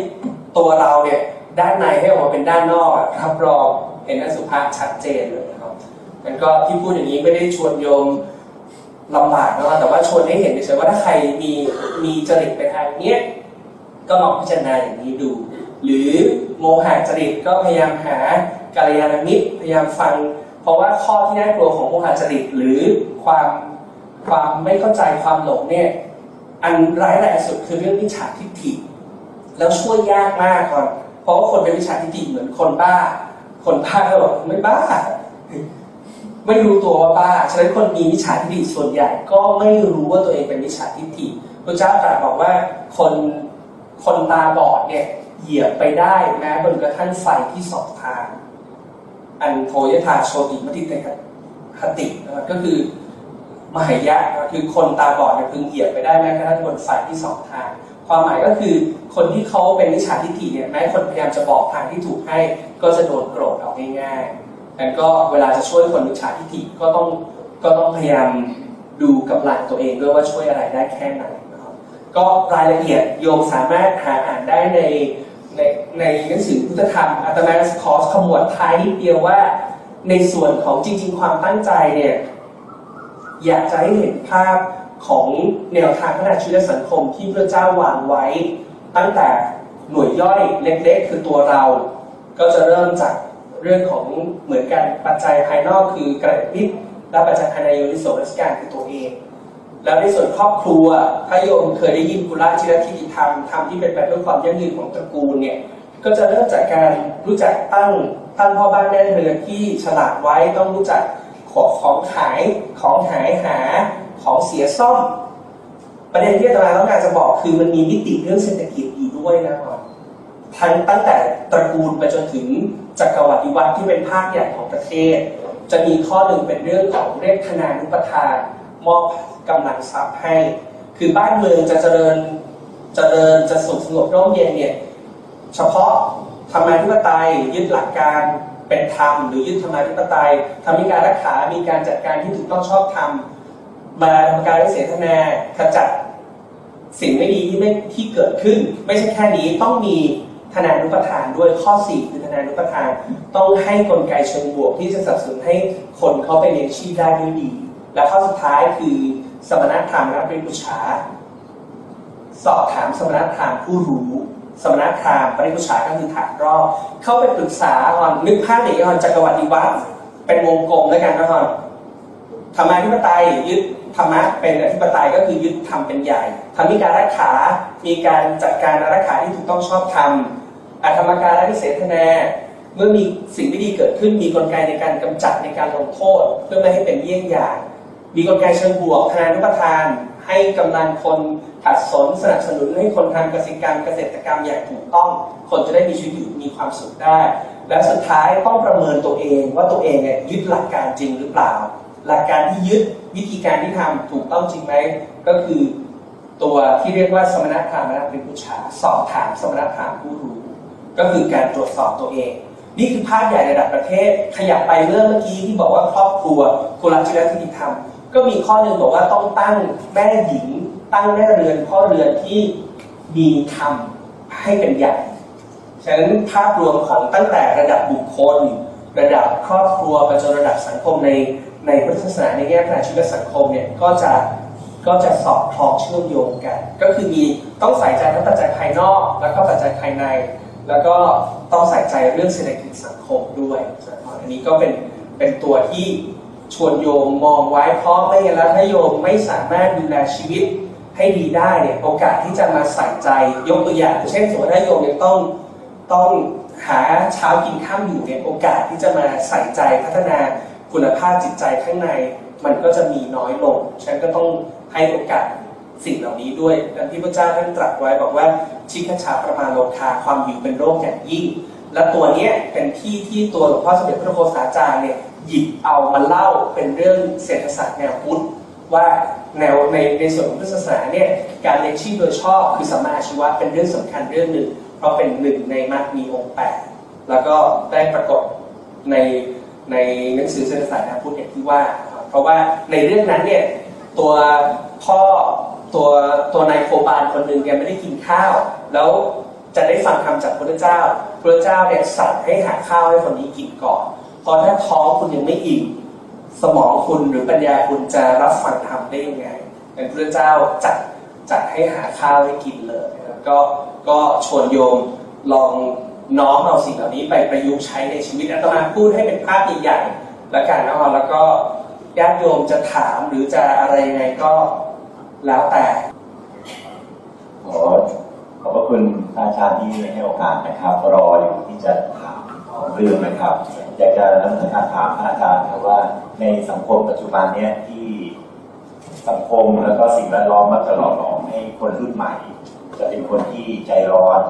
ตัวเราเนี่ยด้านในให้ออกมาเป็นด้านนอกรับรองเห็นอสุภาพชัดเจนเลยนะครับมันก็ที่พูดอย่างนี้ไม่ได้ชวนโยมลำบากนะแต่ว่าชวนให้เห็นเฉยๆว่าถ้าใครมีมีจริตไปทางเนี้ยก็ลองพิจารณาอย่างนี้ดู หรือโมหะจริตก็พยายามหากัลยาณมิตรพยายามฟัง เพราะว่าข้อที่น่ากลัวของโมหะจริตหรือความความไม่เข้าใจความหลงเนี่ยอันร้ายแรงสุดคือเรื่องมิจฉาทิฏฐิแล้วช่วยยากมากก่อนเพราะว่าคนเป็นมิจฉาทิฏฐิเหมือนคนบ้า คนบ้าก็บอกไม่บ้า ไม่รู้ตัวว่าบ้าฉะนั้นคนมีมิจฉาทิฏฐิส่วนใหญ่ ก็ไม่รู้ว่าตัวเองเป็นมิจฉาทิฏฐิพระเจ้าตรัสบอกว่าคนคนตาบอดเนี่ยเหยียบไปได้แม้บนกระทั่งไฟที่สองทาง อันโทยธาโชติมติเตคตินะครับก็คือมหายะนะคือคนตาบอดเนี่ยพึงเหยียบไปได้แม้กระทั่งบนไฟที่สองทาง ความหมายก็คือคนที่เขาเป็นมิจฉาทิฏฐิเนี่ยแม้คนพยายามจะบอกทางที่ถูกให้ก็จะโดนโกรธเอาง่ายๆงั้นก็เวลาจะช่วยคนมิจฉาทิฏฐิก็ต้องก็ต้องพยายามดูกำลังตัวเองด้วยว่าช่วยอะไรได้แค่ไหนนะครับก็รายละเอียดโยมสามารถหาอ่านได้ใน ในในหนังสือพุทธธรรมอาตมาขอขมวดท้ายนิดเดียวว่า ในส่วนของจริง ๆ ความตั้งใจเนี่ยอยากจะให้เห็นภาพของแนวทางพัฒนาชีวิตสังคมที่พระเจ้าวางไว้ ตั้งแต่หน่วยย่อยเล็กๆ คือตัวเรา ก็จะเริ่มจากเรื่องของเหมือนกันปัจจัยภายนอกคือกระดิษและปัจจัยภายในโยนิโสรัชการคือตัวเอง แล้วในส่วนครอบครัวถ้าโยมเคยได้ยินกุลาชิรทิติธรรมธรรมที่เป็นไปเพื่อความยั่งยืนของตระกูลเนี่ยก็จะเริ่มจากการรู้จักตั้งตั้งพ่อบ้านแม่เรือนที่ฉลาดไว้ต้องรู้จักของของขายของหายหาของเสียซ่อม ประเด็นที่อาจารย์ต้องการจะบอกคือมันมีมิติเรื่องเศรษฐกิจอยู่ด้วยนะครับทั้งตั้งแต่ตระกูลไปจนถึงจักรวรรดิวัฒน์ที่เป็นภาคใหญ่ของประเทศ จะมีข้อหนึ่งเป็นเรื่องของเรียกคณานุปทาน มอบกำลังทรัพย์ให้ คือบ้านเมืองจะเจริญจเจริญจะสุขสงบร่มเย็นเนี่ยเฉพาะธรรมาธิปไตยยึดหลักการเป็นธรรมหรือยึดธรรมาธิปไตยทำให้การรักษา มีการจัดการที่ถูกต้องชอบธรรมมาทำการเสนานาขจัดสิ่งไม่ดีที่ไม่ที่เกิดขึ้น ไม่ใช่แค่นี้ต้องมีธนานุปทานด้วยข้อ 4 คือธนานุปทาน ต้องให้กลไกเชิงบวกที่จะสนับสนุนให้คนเขาไปเลี้ยงชีพได้ด้วยดี และข้อสุดท้ายคือสมณธรรมและเป็นปุชาสอบถามสมณธรรมผู้รู้ สมณพรามปริพุชาก็คือฐานรอบเข้าไปปรึกษาก่อนนึกภาพอย่างนี้ก่อนจักรวรรดิวัฒน์เป็นวงกลมแล้วกันนะก่อนธรรมาธิปไตยยึดธรรมะเป็นอธิปไตยก็คือยึดธรรมเป็นใหญ่ทำมีการรักษา มีการจัดการรักษาที่ถูกต้องชอบธรรมอธรรมการและนิเสธนาเมื่อมีสิ่งไม่ดีเกิดขึ้นมีกลไกในการกำจัดในการลงโทษ เพื่อไม่ให้เป็นเยี่ยงอย่าง มีกลไกเชิงบวกทานุปทาน ให้กำลังคนขัดสนสนับสนุนให้คนทำเกษตรกรรมเกษตรกรรมอย่างถูกต้อง คนจะได้มีชีวิตอยู่มีความสุขได้ และสุดท้ายต้องประเมินตัวเองว่าตัวเองเนี่ยยึดหลักการจริงหรือเปล่า หลักการที่ยึดวิธีการที่ทำถูกต้องจริงไหมก็คือ ตัวที่เรียกว่าสมณพราหมณ์เป็นผู้ชาสอบถามสมณพรามผู้รู้ ก็คือการตรวจสอบตัวเองนี่คือภาพใหญ่ระดับประเทศ ขยับไปเรื่องเมื่อกี้ที่บอกว่าครอบครัวกุลจิรติธรรม ก็มีข้อหนึ่งบอกว่าต้องตั้งแม่หญิง ตั้งแม่เรือนพ่อเรือนที่มีธรรมให้เป็นใหญ่ ฉะนั้นภาพรวมของตั้งแต่ระดับบุคคล ระดับครอบครัวไปจนระดับสังคมในในพุทธศาสนาในแง่การชีวิตสังคมเนี่ยก็จะก็จะสอดคล้องเชื่อมโยงกัน ก็คือมีต้องใส่ใจทั้งปัจจัยภายนอก แล้วก็ปัจจัยภายใน แล้วก็ต้องใส่ใจเรื่องเศรษฐกิจสังคมด้วยอันนี้ก็เป็นเป็นตัวที่ ชวนโยมมองไว้เพราะไม่งั้นแล้วถ้าโยมไม่สามารถดูแลชีวิตให้ดีได้เนี่ยโอกาสที่จะมาใส่ใจยกตัวอย่างเช่นสมมติถ้าโยมยังต้องต้องหาเช้ากินข้ามอยู่เนี่ยโอกาสที่จะมาใส่ใจพัฒนาคุณภาพจิตใจข้างใน มันก็จะมีน้อยลงฉันก็ต้องให้โอกาสสิ่งเหล่านี้ด้วยดังที่พระเจ้าท่านตรัสไว้บอกว่าชิคชาประมาณโลคาความหิวเป็นโรคอย่างยิ่ง และตัวเนี้ยเป็นที่ที่ตัวหลวงพ่อสมเด็จพระโคสาจารย์เนี่ย หยิบเอามาเล่าเป็นเรื่องเศรษฐศาสตร์แนวพุทธว่าแนวในในส่วนของพุทธศาสนาเนี่ยการเลี้ยงชีพโดยชอบคือสัมมาอาชีวะเป็นเรื่องสำคัญเรื่องหนึ่ง เพราะเป็นหนึ่งในมรรคมีองค์แปดแล้วก็ได้ปรากฏในในหนังสือเศรษฐศาสตร์แนวพุทธอย่างที่ว่า เพราะว่าในเรื่องนั้นเนี่ยตัวพ่อตัวตัวนายโคบาลคนหนึ่งแกไม่ได้กินข้าว แล้วจะได้ฟังคำจากพระเจ้าพระเจ้าเนี่ยสั่งให้หาข้าวให้คนนี้กินก่อน เพราะถ้าท้องคุณยังไม่อิ่มสมองคุณหรือปัญญาคุณจะรับฟังธรรมได้ยังไงเป็นพระเจ้าจัดจัดให้หาข้าวให้กินเลยก็ก็ชวนโยมลองน้อมเอาสิ่งเหล่านี้ไปประยุกต์ใช้ในชีวิตอาตมาพูดให้เป็นภาพใหญ่ๆแล้วกันนะแล้วก็ญาติโยมจะถามหรือจะอะไรยังไงก็แล้วแต่ขอขอบพระคุณอาจารย์ที่ให้โอกาสนะครับ รออยู่ที่จะถาม เรื่องนะครับอยากจะนำเสนอถามพระอาจารย์ครับว่าในสังคมปัจจุบันเนี้ยที่สังคมแล้วก็สิ่งแวดล้อมมักจะหล่อหลอมให้คนรุ่นใหม่ จะเป็นคนที่ใจร้อน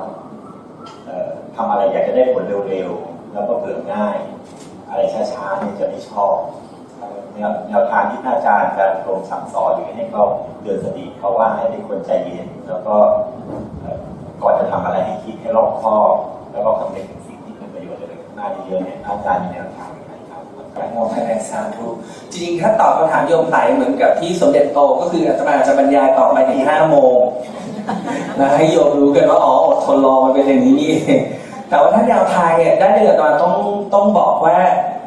ออทำอะไรอยากจะได้ผลเร็วๆแล้วก็เบื่อง่าย อะไรช้าๆเนี่ยจะไม่ชอบแนวทางที่พระอาจารย์จะลงสั่งสอนหรือให้เขาเดินสติเขาว่าให้เป็นคนใจเย็น แล้วก็ก่อนจะทำอะไรให้คิดให้รอบคอบแล้วก็คำนึงถึง สิ่งที่เป็นประโยชน์ในหน้าเยอะเนี่ยพระอาจารย์มีแนวทยังไงครับการมองภายในสาธุจริงๆถ้าตอบคำถามโยมไต่เหมือนกับที่สมเด็จโตก็คืออาตมาจะบรรยายต่อไปถึงห้าโมงนะให้โยมรู้กันว่าอ๋ออดทนรอมันเป็นอย่างนี้นี่แต่ว่าถ้าแนวทางเนี่ยได้เลยอาตมาต้องต้องบอกว่า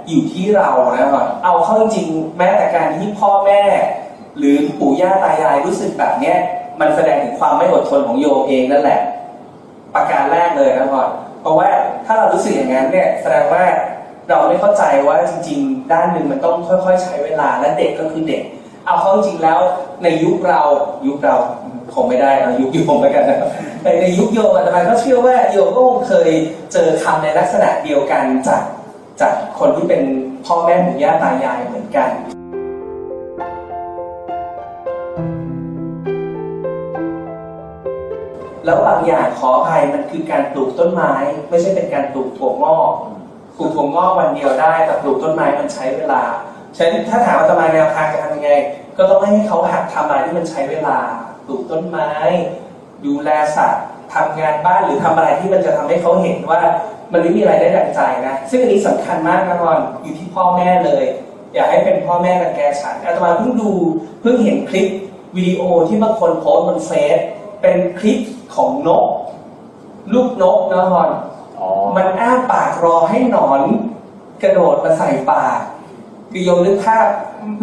อยู่ที่เรานะครับเอาเข้าจริงแม้แต่การที่พ่อแม่ หรือปู่ย่าตายายรู้สึกแบบเนี้ยมันแสดงถึงความไม่อดทนของโยมเองนั่นแหละ ประการแรกเลยนะก่อน เพราะว่าถ้าเรารู้สึกอย่างนั้นเนี่ยแสดงว่าเราไม่เข้าใจว่าจริง ๆ ด้านหนึ่งมันต้องค่อยๆ ใช้เวลาและเด็กก็คือเด็ก เอาเข้าจริงๆแล้วในยุคเรายุคเราคงไม่ได้เอายุคโยมแล้วกันนะในในยุคโยมอาตมาก็เชื่อว่าโยมก็คงเคยเจอคำในลักษณะเดียวกันจากจากคนที่เป็นพ่อแม่ปู่ย่าตายายเหมือนกัน แล้วบางอย่างขออภัยมันคือการปลูกต้นไม้ ไม่ใช่เป็นการปลูกถั่วงอกปลูกถั่วงอกวันเดียวได้แต่ปลูกต้นไม้มันใช้เวลาฉะนั้นถ้าถามอาตมาแนวทางจะทำยังไง ก็ต้องให้เขาหัดทำอะไรที่มันใช้เวลาปลูกต้นไม้ ดูแลสัตว์ทำงานบ้านหรือทำอะไรที่มันจะทำให้เขาเห็นว่ามันไม่มีอะไรได้ดังใจนะ ซึ่งอันนี้สำคัญมากนะกอนอยู่ที่พ่อแม่เลย อย่าให้เป็นพ่อแม่รังแกฉันอาตมาเพิ่งดูเพิ่งเห็นคลิปวิดีโอที่บางคนโพสต์บนเฟซเป็นคลิปของนก ลูกนกนะฮอนอ๋อมันอ้าปากรอให้หนอนกระโดดมาใส่ปาก คือโยมนึกภาพ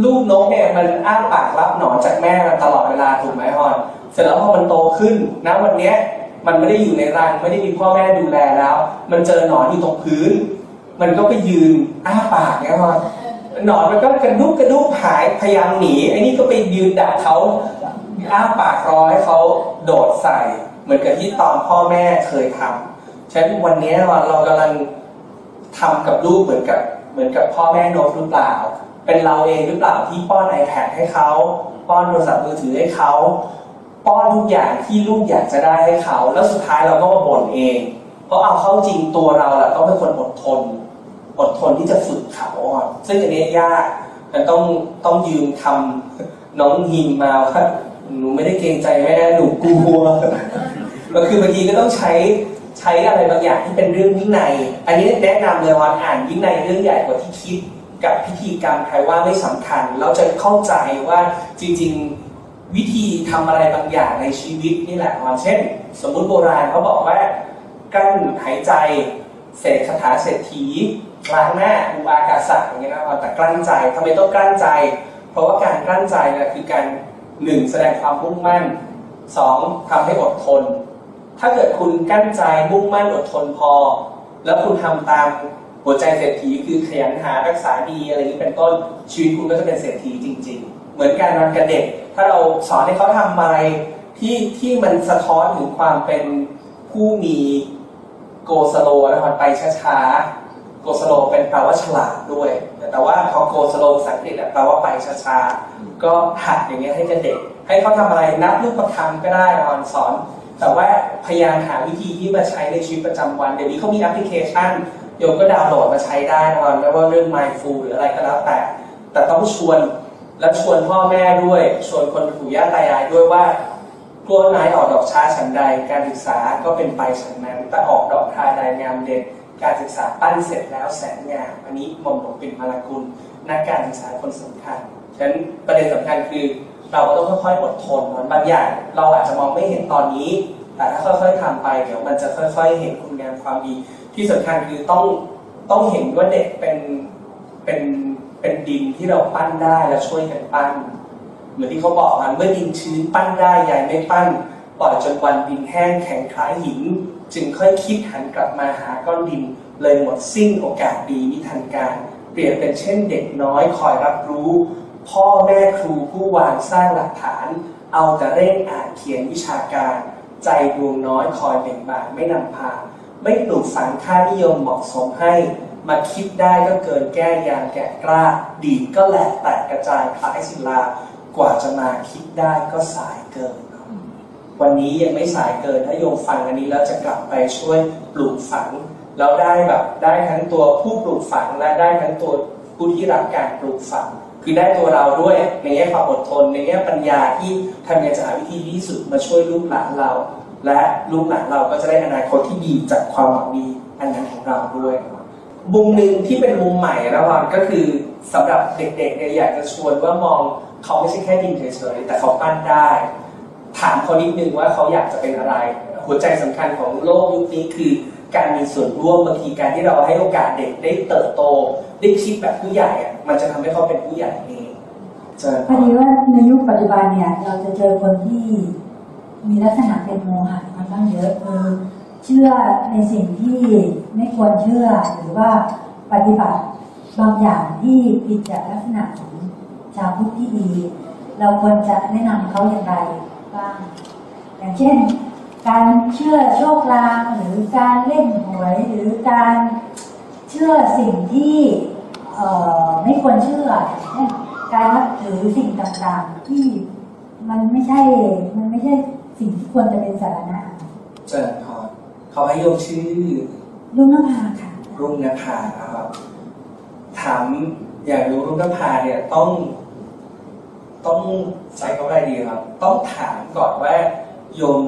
ลูกนกเนี่ยมันอ้าปากรับหนอนจากแม่มันตลอดเวลาถูกไหมฮอน เสร็จแล้วพอมันโตขึ้นนะวันเนี้ยมันไม่ได้อยู่ในรังไม่ได้มีพ่อแม่ดูแลแล้ว มันเจอหนอนอยู่ตรงพื้น มันก็ไปยืนอ้าปากเนี่ยพอหนอนมันก็กระดุกกระดุกหายพยายามหนีไอ้นี่ก็ไปยืนดักเขาอ้าปากรอให้เขาโดดใส่ เหมือนกับที่ตอนพ่อแม่เคยทำฉะนั้นวันนี้เราเรากำลังทำกับลูกเหมือนกับเหมือนกับพ่อแม่นกหรือเปล่า เป็นเราเองหรือเปล่าที่ป้อน iPad ให้เขา ป้อนโทรศัพท์มือถือให้เขา ป้อนทุกอย่างที่ลูกอยากจะได้ให้เขา แล้วสุดท้ายเราก็มาบ่นเอง เพราะเอาเข้าจริงตัวเราแหละต้องเป็นคนอดทน อดทนที่จะฝึกเขาอะซึ่งอันนี้ยากมันต้องต้องยืมคำน้องฮิมมาว่า หนูไม่ได้เกรงใจแม่หนูกลัวก็คือบางทีก็ต้องใช้ใช้อะไรบางอย่างที่เป็นเรื่องวินัย อันนี้แนะนำเลยว่าอ่านวินัยเรื่องใหญ่กว่าที่คิดกับพิธีกรรมใครว่าไม่สำคัญ เราจะเข้าใจว่าจริง ๆวิธีทำอะไรบางอย่างในชีวิตนี่แหละว่าเช่น สมมุติโบราณเขาบอกว่ากั้นหายใจเศษคาถาเศรษฐีล้างหน้าอุบากาศะอย่างเงี้ยนะแต่กลั้นใจทำไมต้องกลั้นใจ เพราะว่าการกลั้นใจนี่คือการ หนึ่งแสดงความมุ่งมั่นสองทำให้อดทน ถ้าเกิดคุณกั้นใจมุ่งมั่นอดทนพอ แล้วคุณทำตามหัวใจเศรษฐีคือขยันหารักษาดีอะไรอย่างนี้เป็นต้นชีวิตคุณก็จะเป็นเศรษฐีจริง ๆ เหมือนการนอนกับเด็ก ถ้าเราสอนให้เขาทำอะไรที่ที่มันสะท้อนถึงความเป็นผู้มีโกสโลนะครับไปช้าๆ โกสโลเป็นแปลว่าฉลาดด้วย แต่ว่าพอโกสโลภาษาอังกฤษแปลว่าไปช้าๆ ก็หัดอย่างเงี้ยให้กับเด็ก ให้เขาทำอะไรนับลูกประคำก็ได้นอนสอน แต่ว่าพยายามหาวิธีที่มาใช้ในชีวิตประจำวัน เดี๋ยวนี้เขามีแอปพลิเคชันโยมก็ดาวน์โหลดมาใช้ได้นะครับไม่ว่าเรื่อง mindful หรืออะไรก็แล้วแต่ แต่ต้องชวนและชวนพ่อแม่ด้วย ชวนคนปู่ย่าตายายด้วยว่ากล้วยไม้ออกดอกช้าฉันใด การศึกษาก็เป็นไปฉันนั้นแต่ออกดอกทายใดงามเด่น การศึกษาปั้นเสร็จแล้วแสนงามอันนี้หม่อมหลวงปิ่นมาลากุลนักการศึกษาคนสำคัญฉะนั้นประเด็นสำคัญคือเราก็ต้องค่อยๆอดทนมันบางอย่างเราอาจจะมองไม่เห็นตอนนี้ แต่ถ้าค่อยๆทำไปเดี๋ยวมันจะค่อย ๆ เห็นคุณงามความดี ที่สำคัญคือต้องต้องเห็นว่าเด็กเป็นเป็นเป็นดินที่เราปั้นได้และช่วยกันปั้น เหมือนที่เขาบอกมันเมื่อดินชื้นปั้นได้ยายไม่ปั้น ล่อยจนวันดินแห้งแข็งคล้ายหิน จึงค่อยคิดหันกลับมาหาก้อนดิน เลยหมดสิ้นโอกาสดีมิทันการ เปรียบเป็นเช่นเด็กน้อยคอยรับรู้ พ่อแม่ครูผู้วางสร้างหลักฐาน เอาแต่เร่งอ่านเขียนวิชาการ ใจดวงน้อยคอยเบ่งบานไม่นำพา ไม่ปลูกฝังค่านิยมเหมาะสมให้มาคิดได้ก็เกินแก้ยางแก่กล้า ดีก็แหลกแตกกระจายคล้ายศิลากว่าจะมาคิดได้ก็สายเกิน วันนี้ยังไม่สายเกินถ้าโยมฟังอันนี้แล้วจะกลับไปช่วยปลูกฝังแล้วได้แบบได้ทั้งตัวผู้ปลูกฝังและได้ทั้งตัวผู้ที่รับการปลูกฝัง คือได้ตัวเราด้วยในแง่ความอดทนในแง่ปัญญาที่ทำยังไงจะหาวิธีที่สุดมาช่วยลูกหลานเรา และลูกหลานเราก็จะได้อนาคตที่ดีจากความหวังดีอันนั้นของเราด้วยมุมหนึ่งที่เป็นมุมใหม่นะหวันก็คือสำหรับเด็กๆเนี่ยอยากจะชวนว่ามองเขาไม่ใช่แค่ดินเฉยๆแต่เขาปั้นได้ ถามเขานิดนึงว่าเขาอยากจะเป็นอะไร หัวใจสำคัญของโลกยุคนี้คือการมีส่วนร่วมบางทีการที่เราให้โอกาสเด็กได้เติบโต ได้คิดแบบผู้ใหญ่อะมันจะทำให้เขาเป็นผู้ใหญ่เองเจอพอดีว่าในยุคปัจจุบันเนี่ยเราจะเจอคนที่มีลักษณะเป็นโมหะค่อนข้างเยอะคือเชื่อในสิ่งที่ไม่ควรเชื่อหรือว่าปฏิบัติบางอย่างที่ผิดจากลักษณะของชาวพุทธที่ดี เราควรจะแนะนำเขาอย่างไร บ้าง อย่างเช่น การเชื่อโชคลางหรือการเล่นหวยหรือการเชื่อสิ่งที่ไม่ควรเชื่อเช่นการนับถือสิ่งต่างๆ ที่มันไม่ใช่ มันไม่ใช่สิ่งที่ควรจะเป็นสาระเจอพอเขาให้โยมชื่อลุงนภาค่ะ รุ่งนภาครับถามอยากรู้รุ่งนภาเนี่ยต้อง ต้องใช้คำว่าอะไรดีครับ ต้องถามก่อนว่าโยม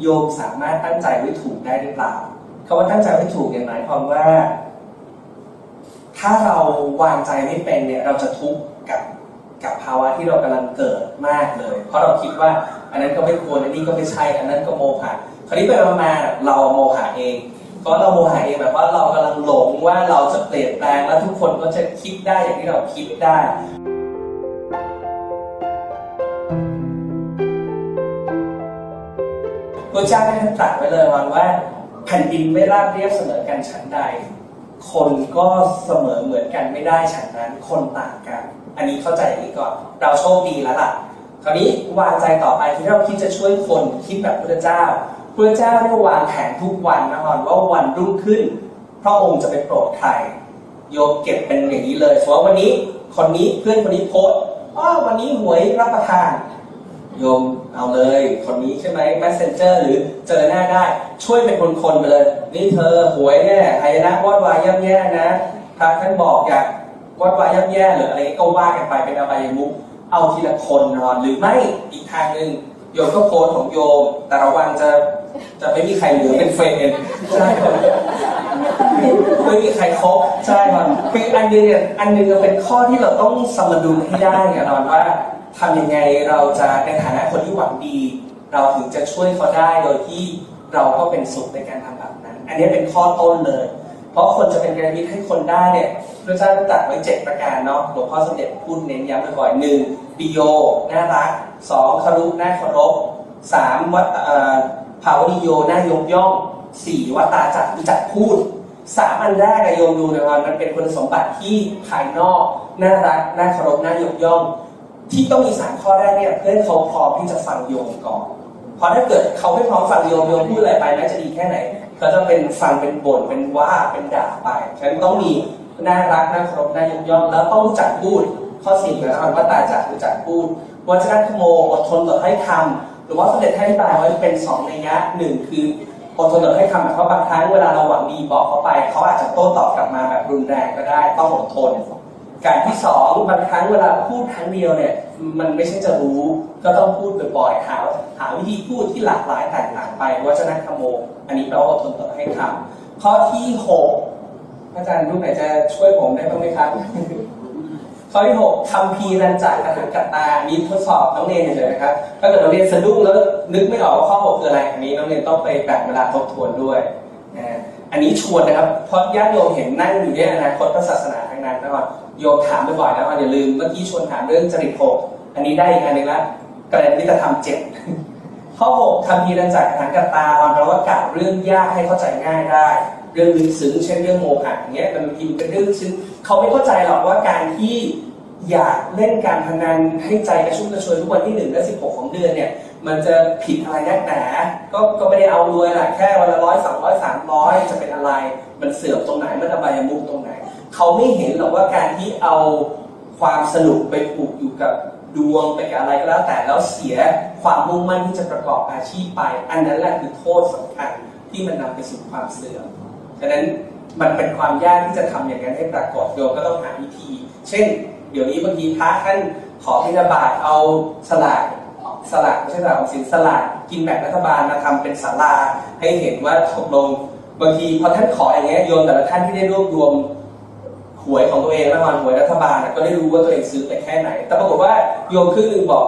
โยมสามารถตั้งใจไว้ถูกได้หรือเปล่าคำว่าตั้งใจไว้ถูกอย่างหมายความว่า ถ้าเราวางใจไม่เป็นเนี่ยเราจะทุกข์กับกับภาวะที่เรากำลังเกิดมากเลย เพราะเราคิดว่า อันนั้นก็ไม่ควรอันนี้ก็ไม่ใช่อันนั้นก็โมหะคราวนี้ไปมาเราโมหะเองเพราะเราโมหะเองแบบว่าเรากำลังหลงว่าเราจะเปลี่ยนแปลงแล้วทุกคนก็จะคิดได้อย่างที่เราคิดได้ ระเจ้าได้ตรัสไว้เลยวันว่า แผ่นดินไม่ราบเรียบเสมอกันฉันใด คนก็เสมอเหมือนกันไม่ได้ฉันนั้น คนต่างกัน อันนี้เข้าใจอย่างนี้ก่อน เราโชคดีแล้วล่ะ คราวนี้วางใจต่อไปที่เราคิดจะช่วยคนคิดแบบพระเจ้าพระเจ้าได้วางแผนทุกวันนะครับว่าวันรุ่งขึ้น พระองค์จะไปโปรดใครโยมเก็บเป็นอย่างนี้เลยสมมติว่าวันนี้คนนี้เพื่อนคนนี้โพสอ้าววันนี้หวยรับประทาน โยมเอาเลยคนนี้ใช่ไหม messenger หรือเจอหน้าได้ช่วยเป็นคนๆไปเลย นี่เธอหวยเนี่ยหายนะวอดวายย่ำแย่นะพระท่านบอกอยากวอดวายย่ำแย่หรืออะไรก็ว่ากันไปเป็นอบายมุกเอาทีละคนนอนหรือไม่อีกทางหนึ่งโยมก็โพสของโยม แต่ระวังจะจะไม่มีใครเหลือเป็นเฟรนใช่ครับไม่มีใครครบใช่ครับคืออันหนึงเนี่ยอันหนึงเป็นข้อที่เราต้องสมดุลให้ได้อะนอนว่า ทำยังไงเราจะในฐานะคนที่หวังดี เราถึงจะช่วยเขาได้โดยที่เราก็เป็นสุขในการทำแบบนั้น อันนี้เป็นข้อต้นเลย เพราะคนจะเป็นกระมิตรให้คนได้เนี่ยพระเจ้าตรัสไว้เจ็ดประการเนาะหลวงพ่อสมเด็จพูดเน้นย้ำบ่อยๆหนึ่งปิโยน่ารักสองคารุน่าเคารพสามวัตเอ่อภาวนิโยน่ายกย่องสี่วัตตาจักรจักพูดสามอันแรกอะโยมดูนะครับมันเป็นคุณสมบัติที่ภายนอก น่ารัก น่าเคารพน่ายกย่อง ที่ต้องมีสามข้อแรกเนี่ยเพื่อให้เขาพร้อมที่จะฟังโยมก่อน เพราะถ้าเกิดเขาไม่พร้อมฟังโยมโยมพูดอะไรไปแม้จะดีแค่ไหน ก็จะเป็นฟังเป็นบ่นเป็นว่าเป็นด่าไปฉะนั้นต้องมีน่ารักน่าเคารพน่ายกย่องแล้วต้องรู้จักพูด ข้อสี่นะครับว่าตายจากรู้จักพูดวัชนะขโมอดทนต่อให้คำหรือว่าสด็จให้อธิบายไว้เป็นสองนัยยะหนึ่งคืออดทนต่อให้คำหมายความว่าบางครั้งเวลาเราหวังดีบอกเขาไป เขาอาจจะโต้ตอบกลับมาแบบรุนแรงก็ได้ต้องอดทน การที่สองบางครั้งเวลาพูดครั้งเดียวเนี่ยมันไม่ใช่จะรู้ ก็ต้องพูดบ่อยๆหาหาวิธีพูดที่หลากหลายแตกต่างไปวัจนะขโม อันนี้แปลว่าอดทนต่อให้คำข้อที่หกอาจารย์รูปไหนจะช่วยผมได้บ้างไหมครับข้อที่หกคำพีรันจากกระหันกัตตาอันนี้ทดสอบน้องเรียนเฉยนะครับถ้าเกิดน้องเรียนสะดุ้งแล้วนึกไม่ออกว่าข้อหกคืออะไรอันนี้น้องเรียนต้องไปแบ่งเวลาทบทวนด้วยนะอันนี้ชวนนะครับเพราะญาติโยมเห็นนั่งอยู่ในอนาคตพระศาสนา นะครับโยมถามบ่อยๆนะว่าอย่าลืมเมื่อกี้ชวนถามเรื่องจริตหกอันนี้ได้อีกอันหนึ่งละกระเด็นวิตธรรมเจ็ดข้อหกคำพีร์รันจากกระหันกัตตาความแปลว่ากล่าวเรื่องยากให้เข้าใจง่ายได้ เรื่องลึกซึ้งเช่นเรื่องโมหะอย่างเงี้ยมันบางทีมันเป็นเรื่องลึกซึ้งเขาไม่เข้าใจหรอกว่าการที่อยากเล่นการพนันให้ใจกระชุ่มกระชวยทุกวันที่หนึ่งและสิบหกของเดือนเนี่ย มันจะผิดอะไรนักหนาก็ก็ไม่ได้เอารวยแหละแค่วันละร้อยสองร้อยสามร้อยจะเป็นอะไร มันเสื่อมตรงไหนมันอบายมุกตรงไหน เขาไม่เห็นหรอกว่าการที่เอาความสนุกไปผูกอยู่กับดวงไปกับอะไรก็แล้วแต่แล้วเสียความมุ่งมั่นที่จะประกอบอาชีพไป อันนั้นแหละคือโทษสำคัญที่มันนำไปสู่ความเสื่อมฉะนั้นมันเป็นความยากที่จะทำอย่างนั้นให้ปรากฏโยมก็ต้องหาวิธี เช่น เดี๋ยวนี้บางทีพระท่านขอพิณบาตเอาสลากสลากไม่ใช่สลากออมสินสลากกินแบ่งรัฐบาลมาทำเป็นศาลาให้เห็นว่าตกลงบางทีพอท่านขออย่างเงี้ยโยมแต่ละท่านที่ได้รวบรวม หวยของตัวเองแล้วมันหวยรัฐบาลก็ได้รู้ว่าตัวเองซื้อไปแค่ไหน แต่ปรากฏว่าโยมครึ่งหนึ่งบอก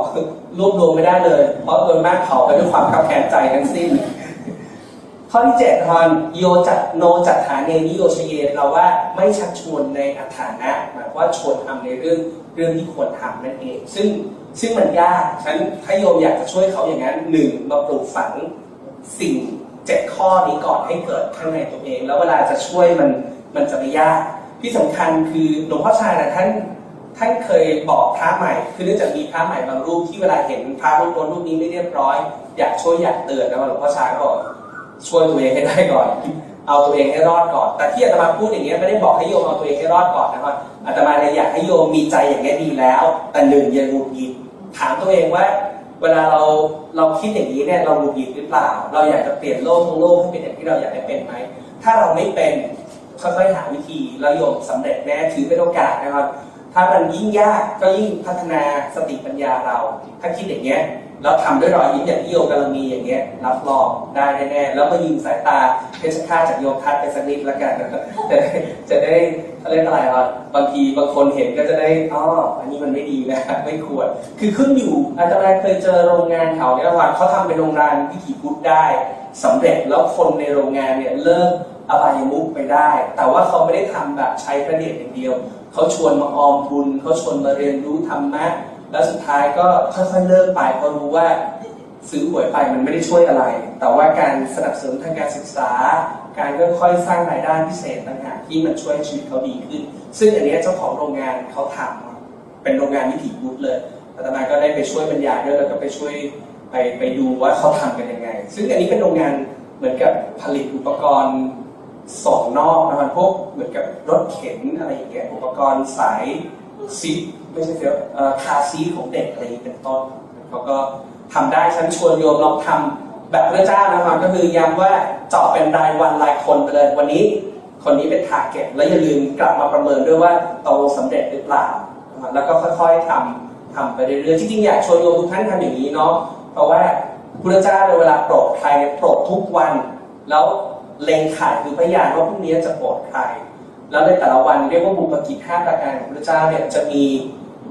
รวบรวมไม่ได้เลย เพราะโดนมากเผาไปด้วยความขับแค้นใจทั้งสิ้น ข้อที่เจ็ดทอนโยจัดโนจัดฐานเนนิโยชเยเราว่าไม่ชักชวนในอัฐานะหมายว่าชวนทำในเรื่องเรื่องที่ควรทำนั่นเอง ซึ่งซึ่งมันยากฉันถ้าโยมอยากจะช่วยเขาอย่างนั้นหนึ่งมาปลูกฝังสิ่งเจ็ดข้อนี้ก่อนให้เกิดข้างในตัวเอง แล้วเวลาจะช่วยมันมันจะไม่ยาก ที่สำคัญคือหลวงพ่อชานะท่านท่านเคยบอกพระใหม่ คือเนื่องจากมีพระใหม่บางรูปที่เวลาเห็นพระรูปโน้นรูปนี้ไม่เรียบร้อย อยากช่วยอยากเตือนนะว่าหลวงพ่อชาก็บอกช่วยตัวเองให้ได้ก่อน เอาตัวเองให้รอดก่อน แต่ที่อาตมาพูดอย่างเงี้ยไม่ได้บอกให้โยมเอาตัวเองให้รอดก่อนนะครับอาตมาเนี่ยอยากให้โยมมีใจอย่างเงี้ยดีแล้ว แต่หนึ่งอย่าหงุดหงิดถามตัวเองว่า เวลาเราเราคิดอย่างนี้เนี่ยเราหงุดหงิดหรือเปล่า เราอยากจะเปลี่ยนโลกทั้งโลกให้เป็นอย่างที่เราอยากให้เป็นไหมถ้าเราไม่เป็น ค่อยๆหาวิธีแล้วโยมสำเร็จแน่ถือเป็นโอกาสนะครับ ถ้ามันยิ่งยากก็ยิ่งพัฒนาสติปัญญาเรา ถ้าคิดอย่างเงี้ยแล้วทำด้วยรอยยิ้มอย่างที่โยมกำลังมีอย่างเงี้ยรับรองได้แน่ๆแล้วมายิงสายตาเพชฌฆาตจากโยมทัดไปสักนิดล้วกันนะจะได้จะได้เรียกอะไรวะบางทีบางคนเห็นก็จะได้อ๋ออันนี้มันไม่ดีนะไม่ควร คือขึ้นอยู่อาจารย์เคยเจอโรงงานเขาเนี่ยว่าเขาทำเป็นโรงงานวิถีพุทธได้สำเร็จแล้วคนในโรงงานเนี่ยเลิก อบายมุกไปได้ แต่ว่าเขาไม่ได้ทำแบบใช้พระเดชอย่างเดียว เขาชวนมาออมทุนเขาชวนมาเรียนรู้ธรรมะ แล้วสุดท้ายก็ค่อยๆเลิกไปเพราะรู้ว่าซื้อหวยไปมันไม่ได้ช่วยอะไร แต่ว่าการสนับสนุนทางการศึกษา การค่อยๆสร้างรายได้พิเศษต่างหากที่มันช่วยให้ชีวิตเขาดีขึ้น ซึ่งอันนี้เจ้าของโรงงานเขาทำเป็นโรงงานวิถีพุทธเลยอาตมาก็ได้ไปช่วยบรรยายด้วยแล้วก็ไปช่วยไปไปดูว่าเขาทำกันยังไง ซึ่งอันนี้เป็นโรงงานเหมือนกับผลิตอุปกรณ์ ส่งนอกนะครับพวกเหมือนกับรถเข็นอะไรอย่างเงี้ยอุปกรณ์สายซีไม่ใช่เสียคาซีของเด็กอะไรอย่างนี้เป็นต้นเขาก็ทำได้ฉันชวนโยมลองทำแบบพระเจ้านะครับก็คือย้ำว่าเจาะเป็นรายวันรายคนไปเลยวันนี้ คนนี้เป็นทาร์เก็ตแล้วอย่าลืมกลับมาประเมินด้วยว่าโตสำเร็จหรือเปล่า แล้วก็ค่อยๆทำทำไปเรื่อยๆจริงๆอยากชวนโยมทุกท่านทำอย่างนี้เนาะเพราะว่าพระเจ้าในเวลาโปรดใครโปรดทุกวัน แล้ว เลงขายคือพยานว่าพรุ่งนี้จะโปรดใคร แล้วในแต่ละวันเรียกว่าบุพกิจห้าประการของพระเจ้าเนี่ยจะมี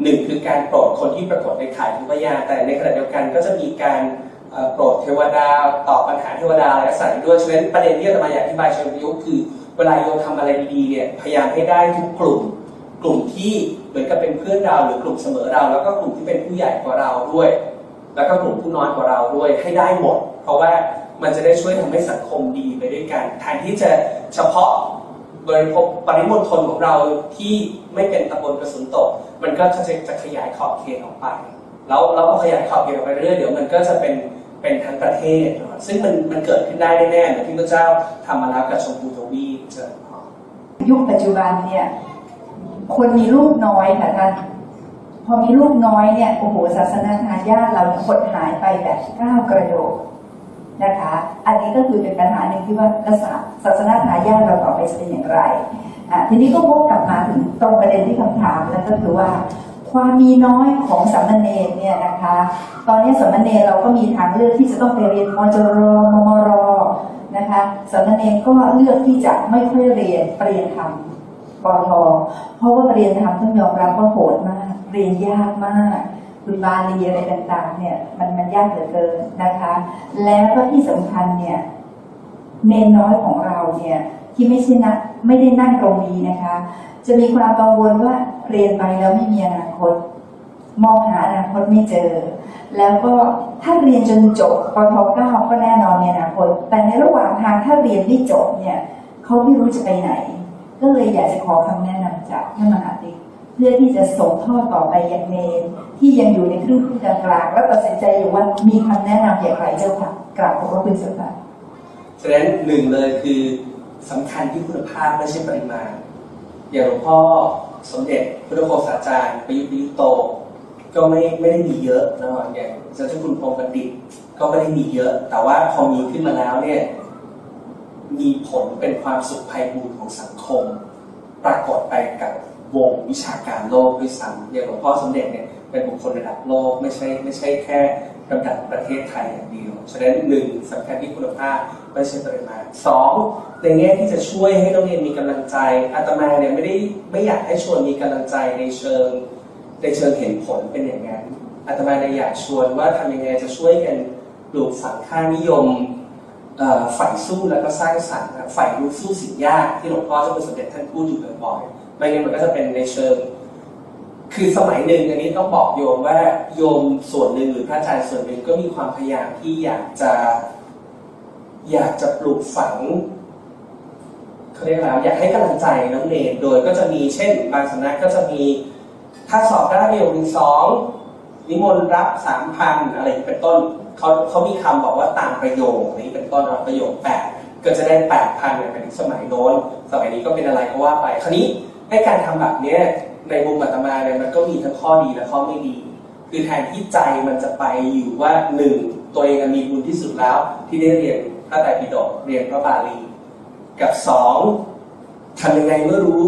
หนึ่งคือการโปรดคนที่ปรากฏในขายคือพยานแต่ในขณะเดียวกันก็จะมีการโปรดเทวดาตอบปัญหาเทวดาอะไรใส่ด้วยฉะนั้นประเด็นที่อามาอยากอธิบายเชิงประยุกต์คือเวลาโยมทำอะไรดีเนี่ยพยายามให้ได้ทุกกลุ่มกลุ่มที่เหมือนกับเป็นเพื่อนเราหรือกลุ่มเสมอเรา แล้วก็กลุ่มที่เป็นผู้ใหญ่กว่าเราด้วย แล้วก็กลุ่มผู้น้อยกว่าเราด้วยให้ได้หมด เพราะว่า มันจะได้ช่วยทำให้สังคมดีไปด้วยกันแทนที่จะเฉพาะบริภพปริมณฑลของเราที่ไม่เป็นตำบลกระสุนตก มันก็จะจะขยายขอบเขตออกไป แล้วแล้วพอขยายขอบเขตออกไปเรื่อยเดี๋ยวมันก็จะเป็นเป็นทั้งประเทศ ซึ่งมันมันเกิดขึ้นได้แน่ๆเหมือนที่พระเจ้าทำมาแล้วกับชมพูทวีเจริญยุคปัจจุบันเนี่ยคนมีลูกน้อยค่ะท่านพอมีลูกน้อยเนี่ยโอ้โหศาสนาทายาทเราหดหายไปแบบก้าวกระโดด นะคะ อันนี้ก็คือเป็นปัญหาหนึ่งที่ว่าศาสนาทายาทเราต่อไปจะเป็นอย่างไรอะทีนี้ก็วกกลับมาถึงตรงประเด็นที่คำถามแล้วก็คือว่า ความมีน้อยของสามเณรเนี่ยนะคะ ตอนนี้สามเณรเราก็มีทางเลือกที่จะต้องไปเรียนมจรมมรนะคะสามเณรก็เลือกที่จะไม่ค่อยเรียนเปริญญาธรรมปอทเพราะว่าเรียนธรรมต้องยอมรับว่าโหดมาก เรียนยากมาก คุณบาลีอะไรต่าง ๆ เนี่ย มันมันยากเหลือเกินนะคะ แล้วก็ที่สำคัญเนี่ยเนนน้อยของเราเนี่ย ที่ไม่ใช่นะไม่ได้นั่งตรงนี้นะคะ จะมีความกังวลว่าเรียนไปแล้วไม่มีอนาคต มองหาอนาคตไม่เจอ แล้วก็ถ้าเรียนจนจบปทเก้าก็แน่นอนในอนาคต แต่ในระหว่างทางถ้าเรียนไม่จบเนี่ยเขาไม่รู้จะไปไหน ก็เลยอยากจะขอคำแนะนำจากท่านมหาดิก พื่อที่จะส่งทอดต่อไปยังเนรที่ยังอยู่ในครึ่งครึ่งกลางๆแล้วตัดสินใจอยู่ว่ามีคำแนะนำอย่างไรเจ้าค่ะกราบขอบพระคุณเจ้าค่ะฉะนั้นหนึ่งเลยคือสำคัญที่คุณภาพไม่ใช่ปริมาณอย่างหลวงพ่อสมเด็จพุทธโฆษาจารย์ ประยุทธ์ประยุทธ์โต ก็ไม่ไม่ได้มีเยอะนะครับอย่างเจ้าคุณพรหมบัณฑิตก็ไม่ได้มีเยอะ แต่ว่าพอมีขึ้นมาแล้วเนี่ยมีผลเป็นความสุขภัยบูรของสังคม ปรากฏไปกับ วงวิชาการโลกด้วยซ้ำอย่างหลวงพ่อสมเด็จเนี่ยเป็นบุคคลระดับโลกไม่ใช่ไม่ใช่แค่ระดับประเทศไทยอย่างเดียว ฉะนั้นหนึ่งสำคัญที่คุณภาพไม่ใช่ปริมาณสองในแง่ที่จะช่วยให้นักเรียนมีกำลังใจอาตมาเนี่ยไม่ได้ไม่อยากให้ชวนมีกำลังใจในเชิงในเชิงเห็นผลเป็นอย่างนั้นอาตมาเลยอยากชวนว่าทำยังไงจะช่วยกันปลูกฝังค่านิยมฝ่ายสู้แล้วก็สร้างสรรค์ฝ่ายรู้สู้สิ่งยากที่หลวงพ่อเจ้าคุณสมเด็จท่านพูดอยู่บ่อยๆ ไม่งั้นมันก็จะเป็นในเชิงคือสมัยหนึ่งอันนี้ต้องบอกโยมว่าโยมส่วนหนึ่งหรือพระอาจารย์ส่วนหนึ่งก็มีความพยายามที่อยากจะ อยากจะปลูกฝังเขาเรียกอะไรอยากให้กำลังใจน้องเนรโดยก็จะมีเช่น บางสำนักก็จะมี ถ้าสอบได้ประโยคหนึ่งสองนิมนต์รับสามพันอะไรอย่างนี้เป็นต้นเขาเขามีคำบอกว่าตามประโยคนี้เป็นต้นว่าประโยคแปดก็จะได้แปดพันเนี่ยเป็นสมัยโน้นสมัยนี้ก็เป็นอะไรก็ว่าไปคราวนี้ ให้การทำแบบเนี้ยในมุมอัตมาเนี่ยมันก็มีทั้งข้อดีและข้อไม่ดี คือแทนที่ใจมันจะไปอยู่ว่าหนึ่งตัวเองมีบุญที่สุดแล้ว ที่ได้เรียนพระไตรปิฎกเรียนพระบาลี กับสองทำยังไงเมื่อรู้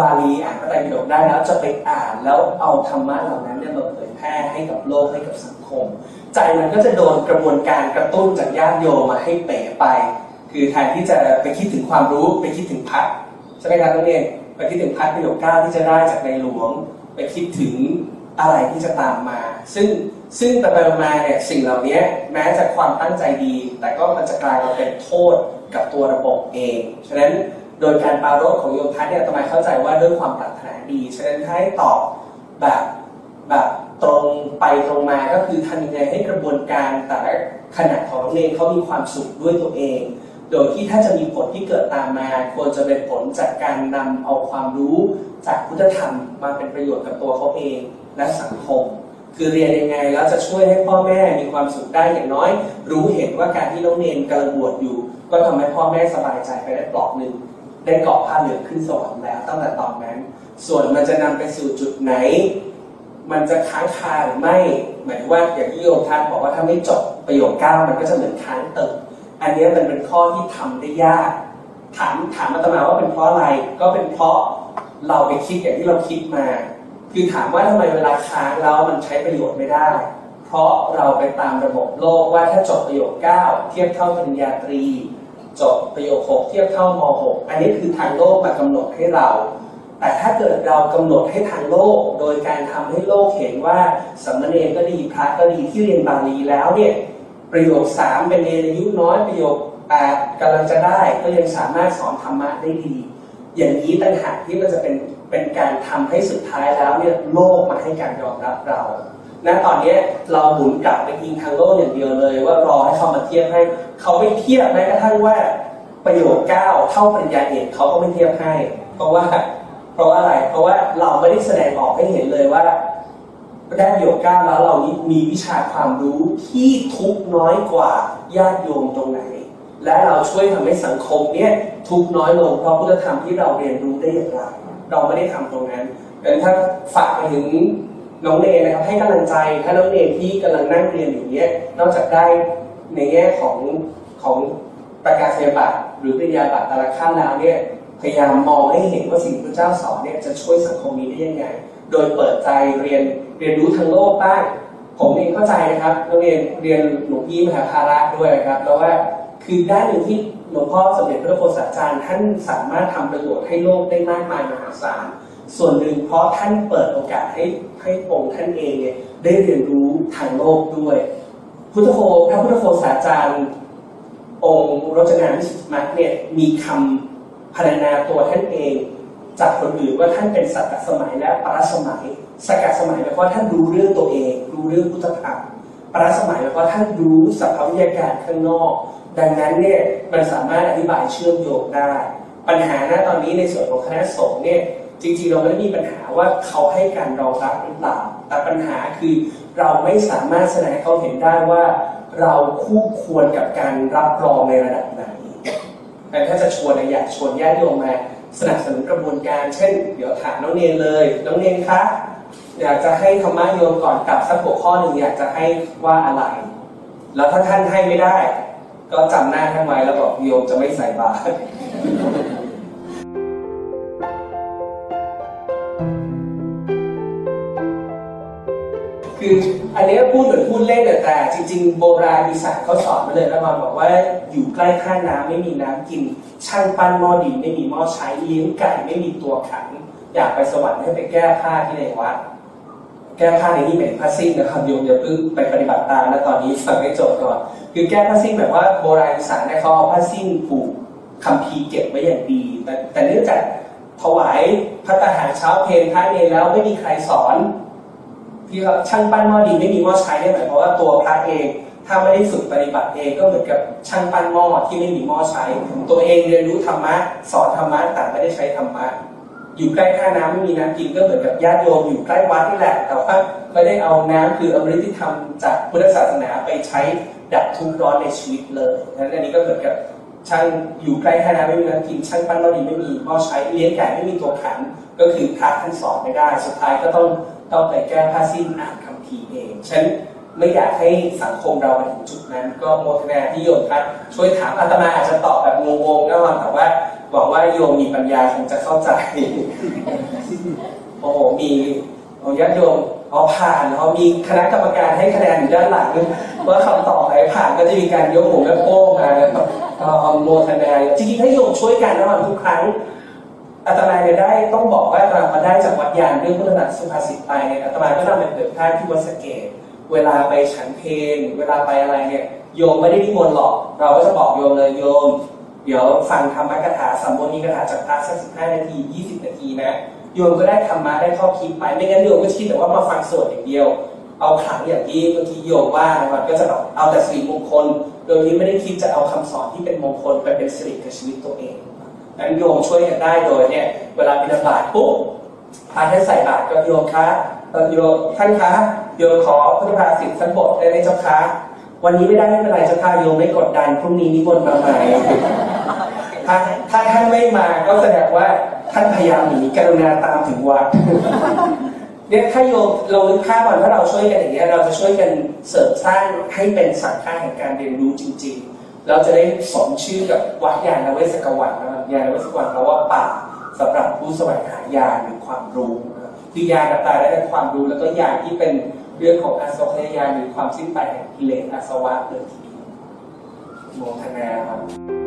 บาลีอ่านพระไตรปิฎกได้แล้วจะไปอ่านแล้วเอาธรรมะเหล่านั้นเนี่ยมาเผยแพร่ให้กับโลกให้กับสังคม ใจมันก็จะโดนกระบวนการกระตุ้นจากญาติโยมมาให้เป๋ไป คือแทนที่จะไปคิดถึงความรู้ไปคิดถึงพัดใช่ไหมครับนักเรียน ไปคิดถึงพัดประโยคเก้าที่จะได้จากในหลวง ไปคิดถึงอะไรที่จะตามมา ซึ่งซึ่งไปไปมาเนี่ยสิ่งเหล่านี้แม้จะความตั้งใจดี แต่ก็มันจะกลายมาเป็นโทษกับตัวระบบเอง ฉะนั้นโดยการปรารภของโยมพัฒน์เนี่ยทำไมเข้าใจว่าด้วยความปรารถนาดี ฉะนั้นให้ตอบแบบแบบตรงไปตรงมาก็คือทำยังไงให้กระบวนการแต่ละขณะของน้องเนรเขามีความสุขด้วยตัวเอง โดยที่ถ้าจะมีผลที่เกิดตามมาควรจะเป็นผลจากการนำเอาความรู้จากพุทธธรรมมาเป็นประโยชน์กับตัวเขาเองและสังคม คือเรียนยังไงแล้วจะช่วยให้พ่อแม่มีความสุขได้อย่างน้อย รู้เห็นว่าการที่น้องเนรกำลังบวชอยู่ ก็ทำให้พ่อแม่สบายใจไปได้ปลอกหนึ่งได้เกาะผ้าเหลืองขึ้นสวรรค์แล้วตั้งแต่ตอนนั้น ส่วนมันจะนำไปสู่จุดไหน มันจะค้างคาหรือไม่หมายถึงว่าอย่างที่โยมท่านบอกว่าถ้าไม่จบประโยคเก้ามันก็จะเหมือนค้างเติม อันนี้มันเป็นข้อที่ทำได้ยาก ถามถามอาตมาว่าเป็นเพราะอะไร ก็เป็นเพราะเราไปคิดอย่างที่เราคิดมา คือถามว่าทำไมเวลาค้างแล้วมันใช้ประโยชน์ไม่ได้ เพราะเราไปตามระบบโลกว่าถ้าจบประโยคเก้าเทียบเท่าปริญญาตรี จบประโยค 6 เทียบเท่าม6อันนี้คือทางโลกมากำหนดให้เราแต่ถ้าเกิดเรากำหนดให้ทางโลก โดยการทำให้โลกเห็นว่าสามเณรก็ดีพระก็ดีที่เรียนบาลีแล้วเนี่ย ประโยค3เป็นเนรอายุน้อยประโยค8กำลังจะได้ก็ยังสามารถสอนธรรมะได้ดี อย่างนี้ต่างหากที่มันจะเป็นเป็นการทำให้สุดท้ายแล้วเนี่ยโลกมาให้การยอมรับเราณตอนนี้เราหมุนกลับไปยิงทางโลกอย่างเดียวเลย ว่ารอให้เขามาเทียบให้ เขาไม่เทียบแม้กระทั่งว่าประโยคเก้าเท่าปริญญาเอกเขาก็ไม่เทียบให้ เพราะว่า เพราะว่าอะไรเพราะว่าเราไม่ได้แสดงออกให้เห็นเลยว่า ได้ประโยก้าแล้วเรานี้มีวิชาความรู้ที่ทุกน้อยกว่าญาติโยมตรงไหน และเราช่วยทำให้สังคมเนี้ยทุกน้อยลงเพราะพุทธธรรมที่เราเรียนรู้ได้อย่างไรเราไม่ได้ทำตรงนั้นดังนั้นถ้าฝากไปถึงน้องเนยนะครับให้กำลังใจถ้าน้องเนยที่กำลังนั่งเรียนอย่างเงี้ยนอกจากได้ในแง่ของของประกาศนียบัตรหรือปริญญาบัตรแต่ละขั้นแล้วเนี่ยพยายามมองให้เห็นว่าสิ่งที่พระเจ้าสอนเนี่ยจะช่วยสังคมนี้ได้ยังไง โดยเปิดใจเรียน เรียนรู้ทางโลกบ้างผมเองเข้าใจนะครับนักเรียนเรียนหลวงพี่มหาภาระด้วยนะครับแล้วว่าคือด้านหนึ่งที่หลวงพ่อสมเด็จพระโพธิสัจารย์ ท่านสามารถทำประโยชน์ให้โลกได้มากมายมหาศาลส่วนหนึ่งเพราะท่านเปิดโอกาสให้ให้องค์ท่านเองเนี่ยได้เรียนรู้ทางโลกด้วย พุทธโคพระพุทธโคสาจารย์องค์รจนาวิสุทธิมักเนี่ยมีคำพรรณนาตัวท่านเองจากคนอื่นว่าท่านเป็นสักกะสมัยและปรสมัย สกกะสมัยหมายความว่าท่านรู้เรื่องตัวเอง รู้เรื่องพุทธธรรมปรสมัยหมายความว่าท่านรู้สภาพวิทยาการข้างนอก ดังนั้นเนี่ยมันสามารถอธิบายเชื่อมโยงได้ ปัญหาณตอนนี้ในส่วนของคณะสงฆ์เนี่ยจริงๆเราไม่ได้มีปัญหาว่าเขาให้การรองรับหรือเปล่า แต่ปัญหาคือเราไม่สามารถแสดงให้เขาเห็นได้ว่าเราคู่ควรกับการรับรองในระดับไหนแต่ถ้าจะชวนอยากชวนญาติโยมมาสนับสนุนกระบวนการ เช่น เดี๋ยวถามน้องเนนเลย น้องเนนคะ อยากจะให้ธรรมะโยมก่อนกลับสักหัวข้อหนึ่งอยากจะให้ว่าอะไร แล้วถ้าท่านให้ไม่ได้ ก็จำหน้าท่านไว้แล้วบอกโยมจะไม่ใส่บาตรคืออันนี้พูดเหมือนพูดเล่นแต่จริง ๆ โบราณอีสานเขาสอนมาเลยนะมาบอกว่าอยู่ใกล้ท่าน้ำไม่มีน้ำกิน ช่างปั้นหม้อดินไม่มีหม้อใช้เลี้ยงไก่ไม่มีตัวขัง อยากไปสวรรค์ให้ไปแก้ผ้าที่ในวัด แก้ผ้าในนี่เป็นผ้าสิ้นนะครับโยมอย่าเพิ่งไปปฏิบัติตามนะตอนนี้ฟังให้จบก่อน คือแก้ผ้าสิ้นแบบว่าโบราณอีสานเนี่ยเขาเอาผ้าสิ้นผูกคัมภีเก็บไว้อย่างดี แต่แต่เนื่องจากถวายพระตาหารเช้าเพลพระเนแล้วไม่มีใครสอนที่ว่าช่างปั้นหม้อดินไม่มีหม้อใช้เนี่ยหมายความว่าตัวพระเองถ้าไม่ได้ฝึกปฏิบัติเองก็เหมือนกับช่างปั้นหม้อที่ไม่มีหม้อใช้ ตัวเองเรียนรู้ธรรมะสอนธรรมะแต่ไม่ได้ใช้ธรรมะ อยู่ใกล้ท่าน้ำไม่มีน้ำกินก็เหมือนกับญาติโยมอยู่ใกล้วัดนี่แหละ แต่ว่าไม่ได้เอาน้ำคืออมฤตที่ทำจากพุทธศาสนาไปใช้ดับทุกข์ร้อนในชีวิตเลยนั้นอันนี้ก็เหมือนกับช่างอยู่ใกล้ท่าน้ำไม่มีน้ำกินช่างปั้นหม้อดินไม่มีหม้อใช้เลี้ยงไก่ไม่มีตัวขันก็คือพระท่านสอนไม่ได้ สุดท้ายก็ต้องต้องไปแก้ผ้าสิ้นอ่านคำพีร์เองฉัน ไม่อยากให้สังคมเราไปถึงจุดนั้น ก็โมทนาที่โยมครับ ช่วยถามอาตมาอาจจะตอบแบบงงๆก็มาแต่ว่าหวังว่าโยมมีปัญญาคงจะเข้าใจ โอ้โหมีโอ้ญาโยมอ๋อผ่านเขามีคณะกรรมการให้คะแนนอยู่ด้านหลังว่าคำตอบไหนผ่านก็จะมีการยกหัวแม่โป้งมาแล้วก็โมทนาจริงๆถ้าโยมช่วยกันระหว่างทุกครั้งอาตมาเนี่ยได้ต้องบอกว่าอาตมามาได้จากวัดยานเรื่องพุทธนักสุภาษิตไปเนี่ยอาตมาก็นำไปเผยแพร่ที่วัดสเกต เวลาไปฉันเพลงเวลาไปอะไรเนี่ยโยมไม่ได้นิมนต์หรอก เราก็จะบอกโยมเลยโยม เดี๋ยวฟังธรรมกถาสัมโมนีกถาจากพระสักสิบห้านาทียี่สิบนาทีนะโยมก็ได้ธรรมะได้ข้อคิดไปไม่งั้นโยมก็คิดแต่ว่ามาฟังสวดอย่างเดียว เอาขังอย่างที่เมื่อกี้โยมว่านะครับก็จะแบบเอาแต่สิริมงคล โดยที่ไม่ได้คิดจะเอาคำสอนที่เป็นมงคลไปเป็นสิริกับชีวิตตัวเองงั้นโยมช่วยกันได้โดยเนี่ยเวลาบิณฑบาตปุ๊บพาท่านใส่บาตรก็โยมคะเอ่อโยมท่านคะ โยมขอพุทธภาษิตสักบทได้ไหมเจ้าคะวันนี้ไม่ได้ไม่เป็นไรเจ้าค่ะโยมไม่กดดันพรุ่งนี้นิมนต์มาใหม่ถ้าถ้าท่านไม่มาก็แสดงว่าท่านพยายามหนีกรุณาตามถึงวัดเนี่ยถ้าโยมเรานึกภาพวันถ้าเราช่วยกันอย่างเงี้ยเราจะช่วยกันเสริมสร้างให้เป็นสังฆาแห่งการเรียนรู้จริง ๆ เราจะได้สมชื่อกับวัดยานเวสกวันนะครับยานเวสกวันแปลว่าป่าสำหรับผู้แสวงหายาหรือความรู้คือยานกับตาได้เป็นความรู้แล้วก็ยานที่เป็น เรื่องของอาสวะยานหรือความสิ้นไปแห่งกิเลสอาสวะเลยทีเดียวโมทนาครับ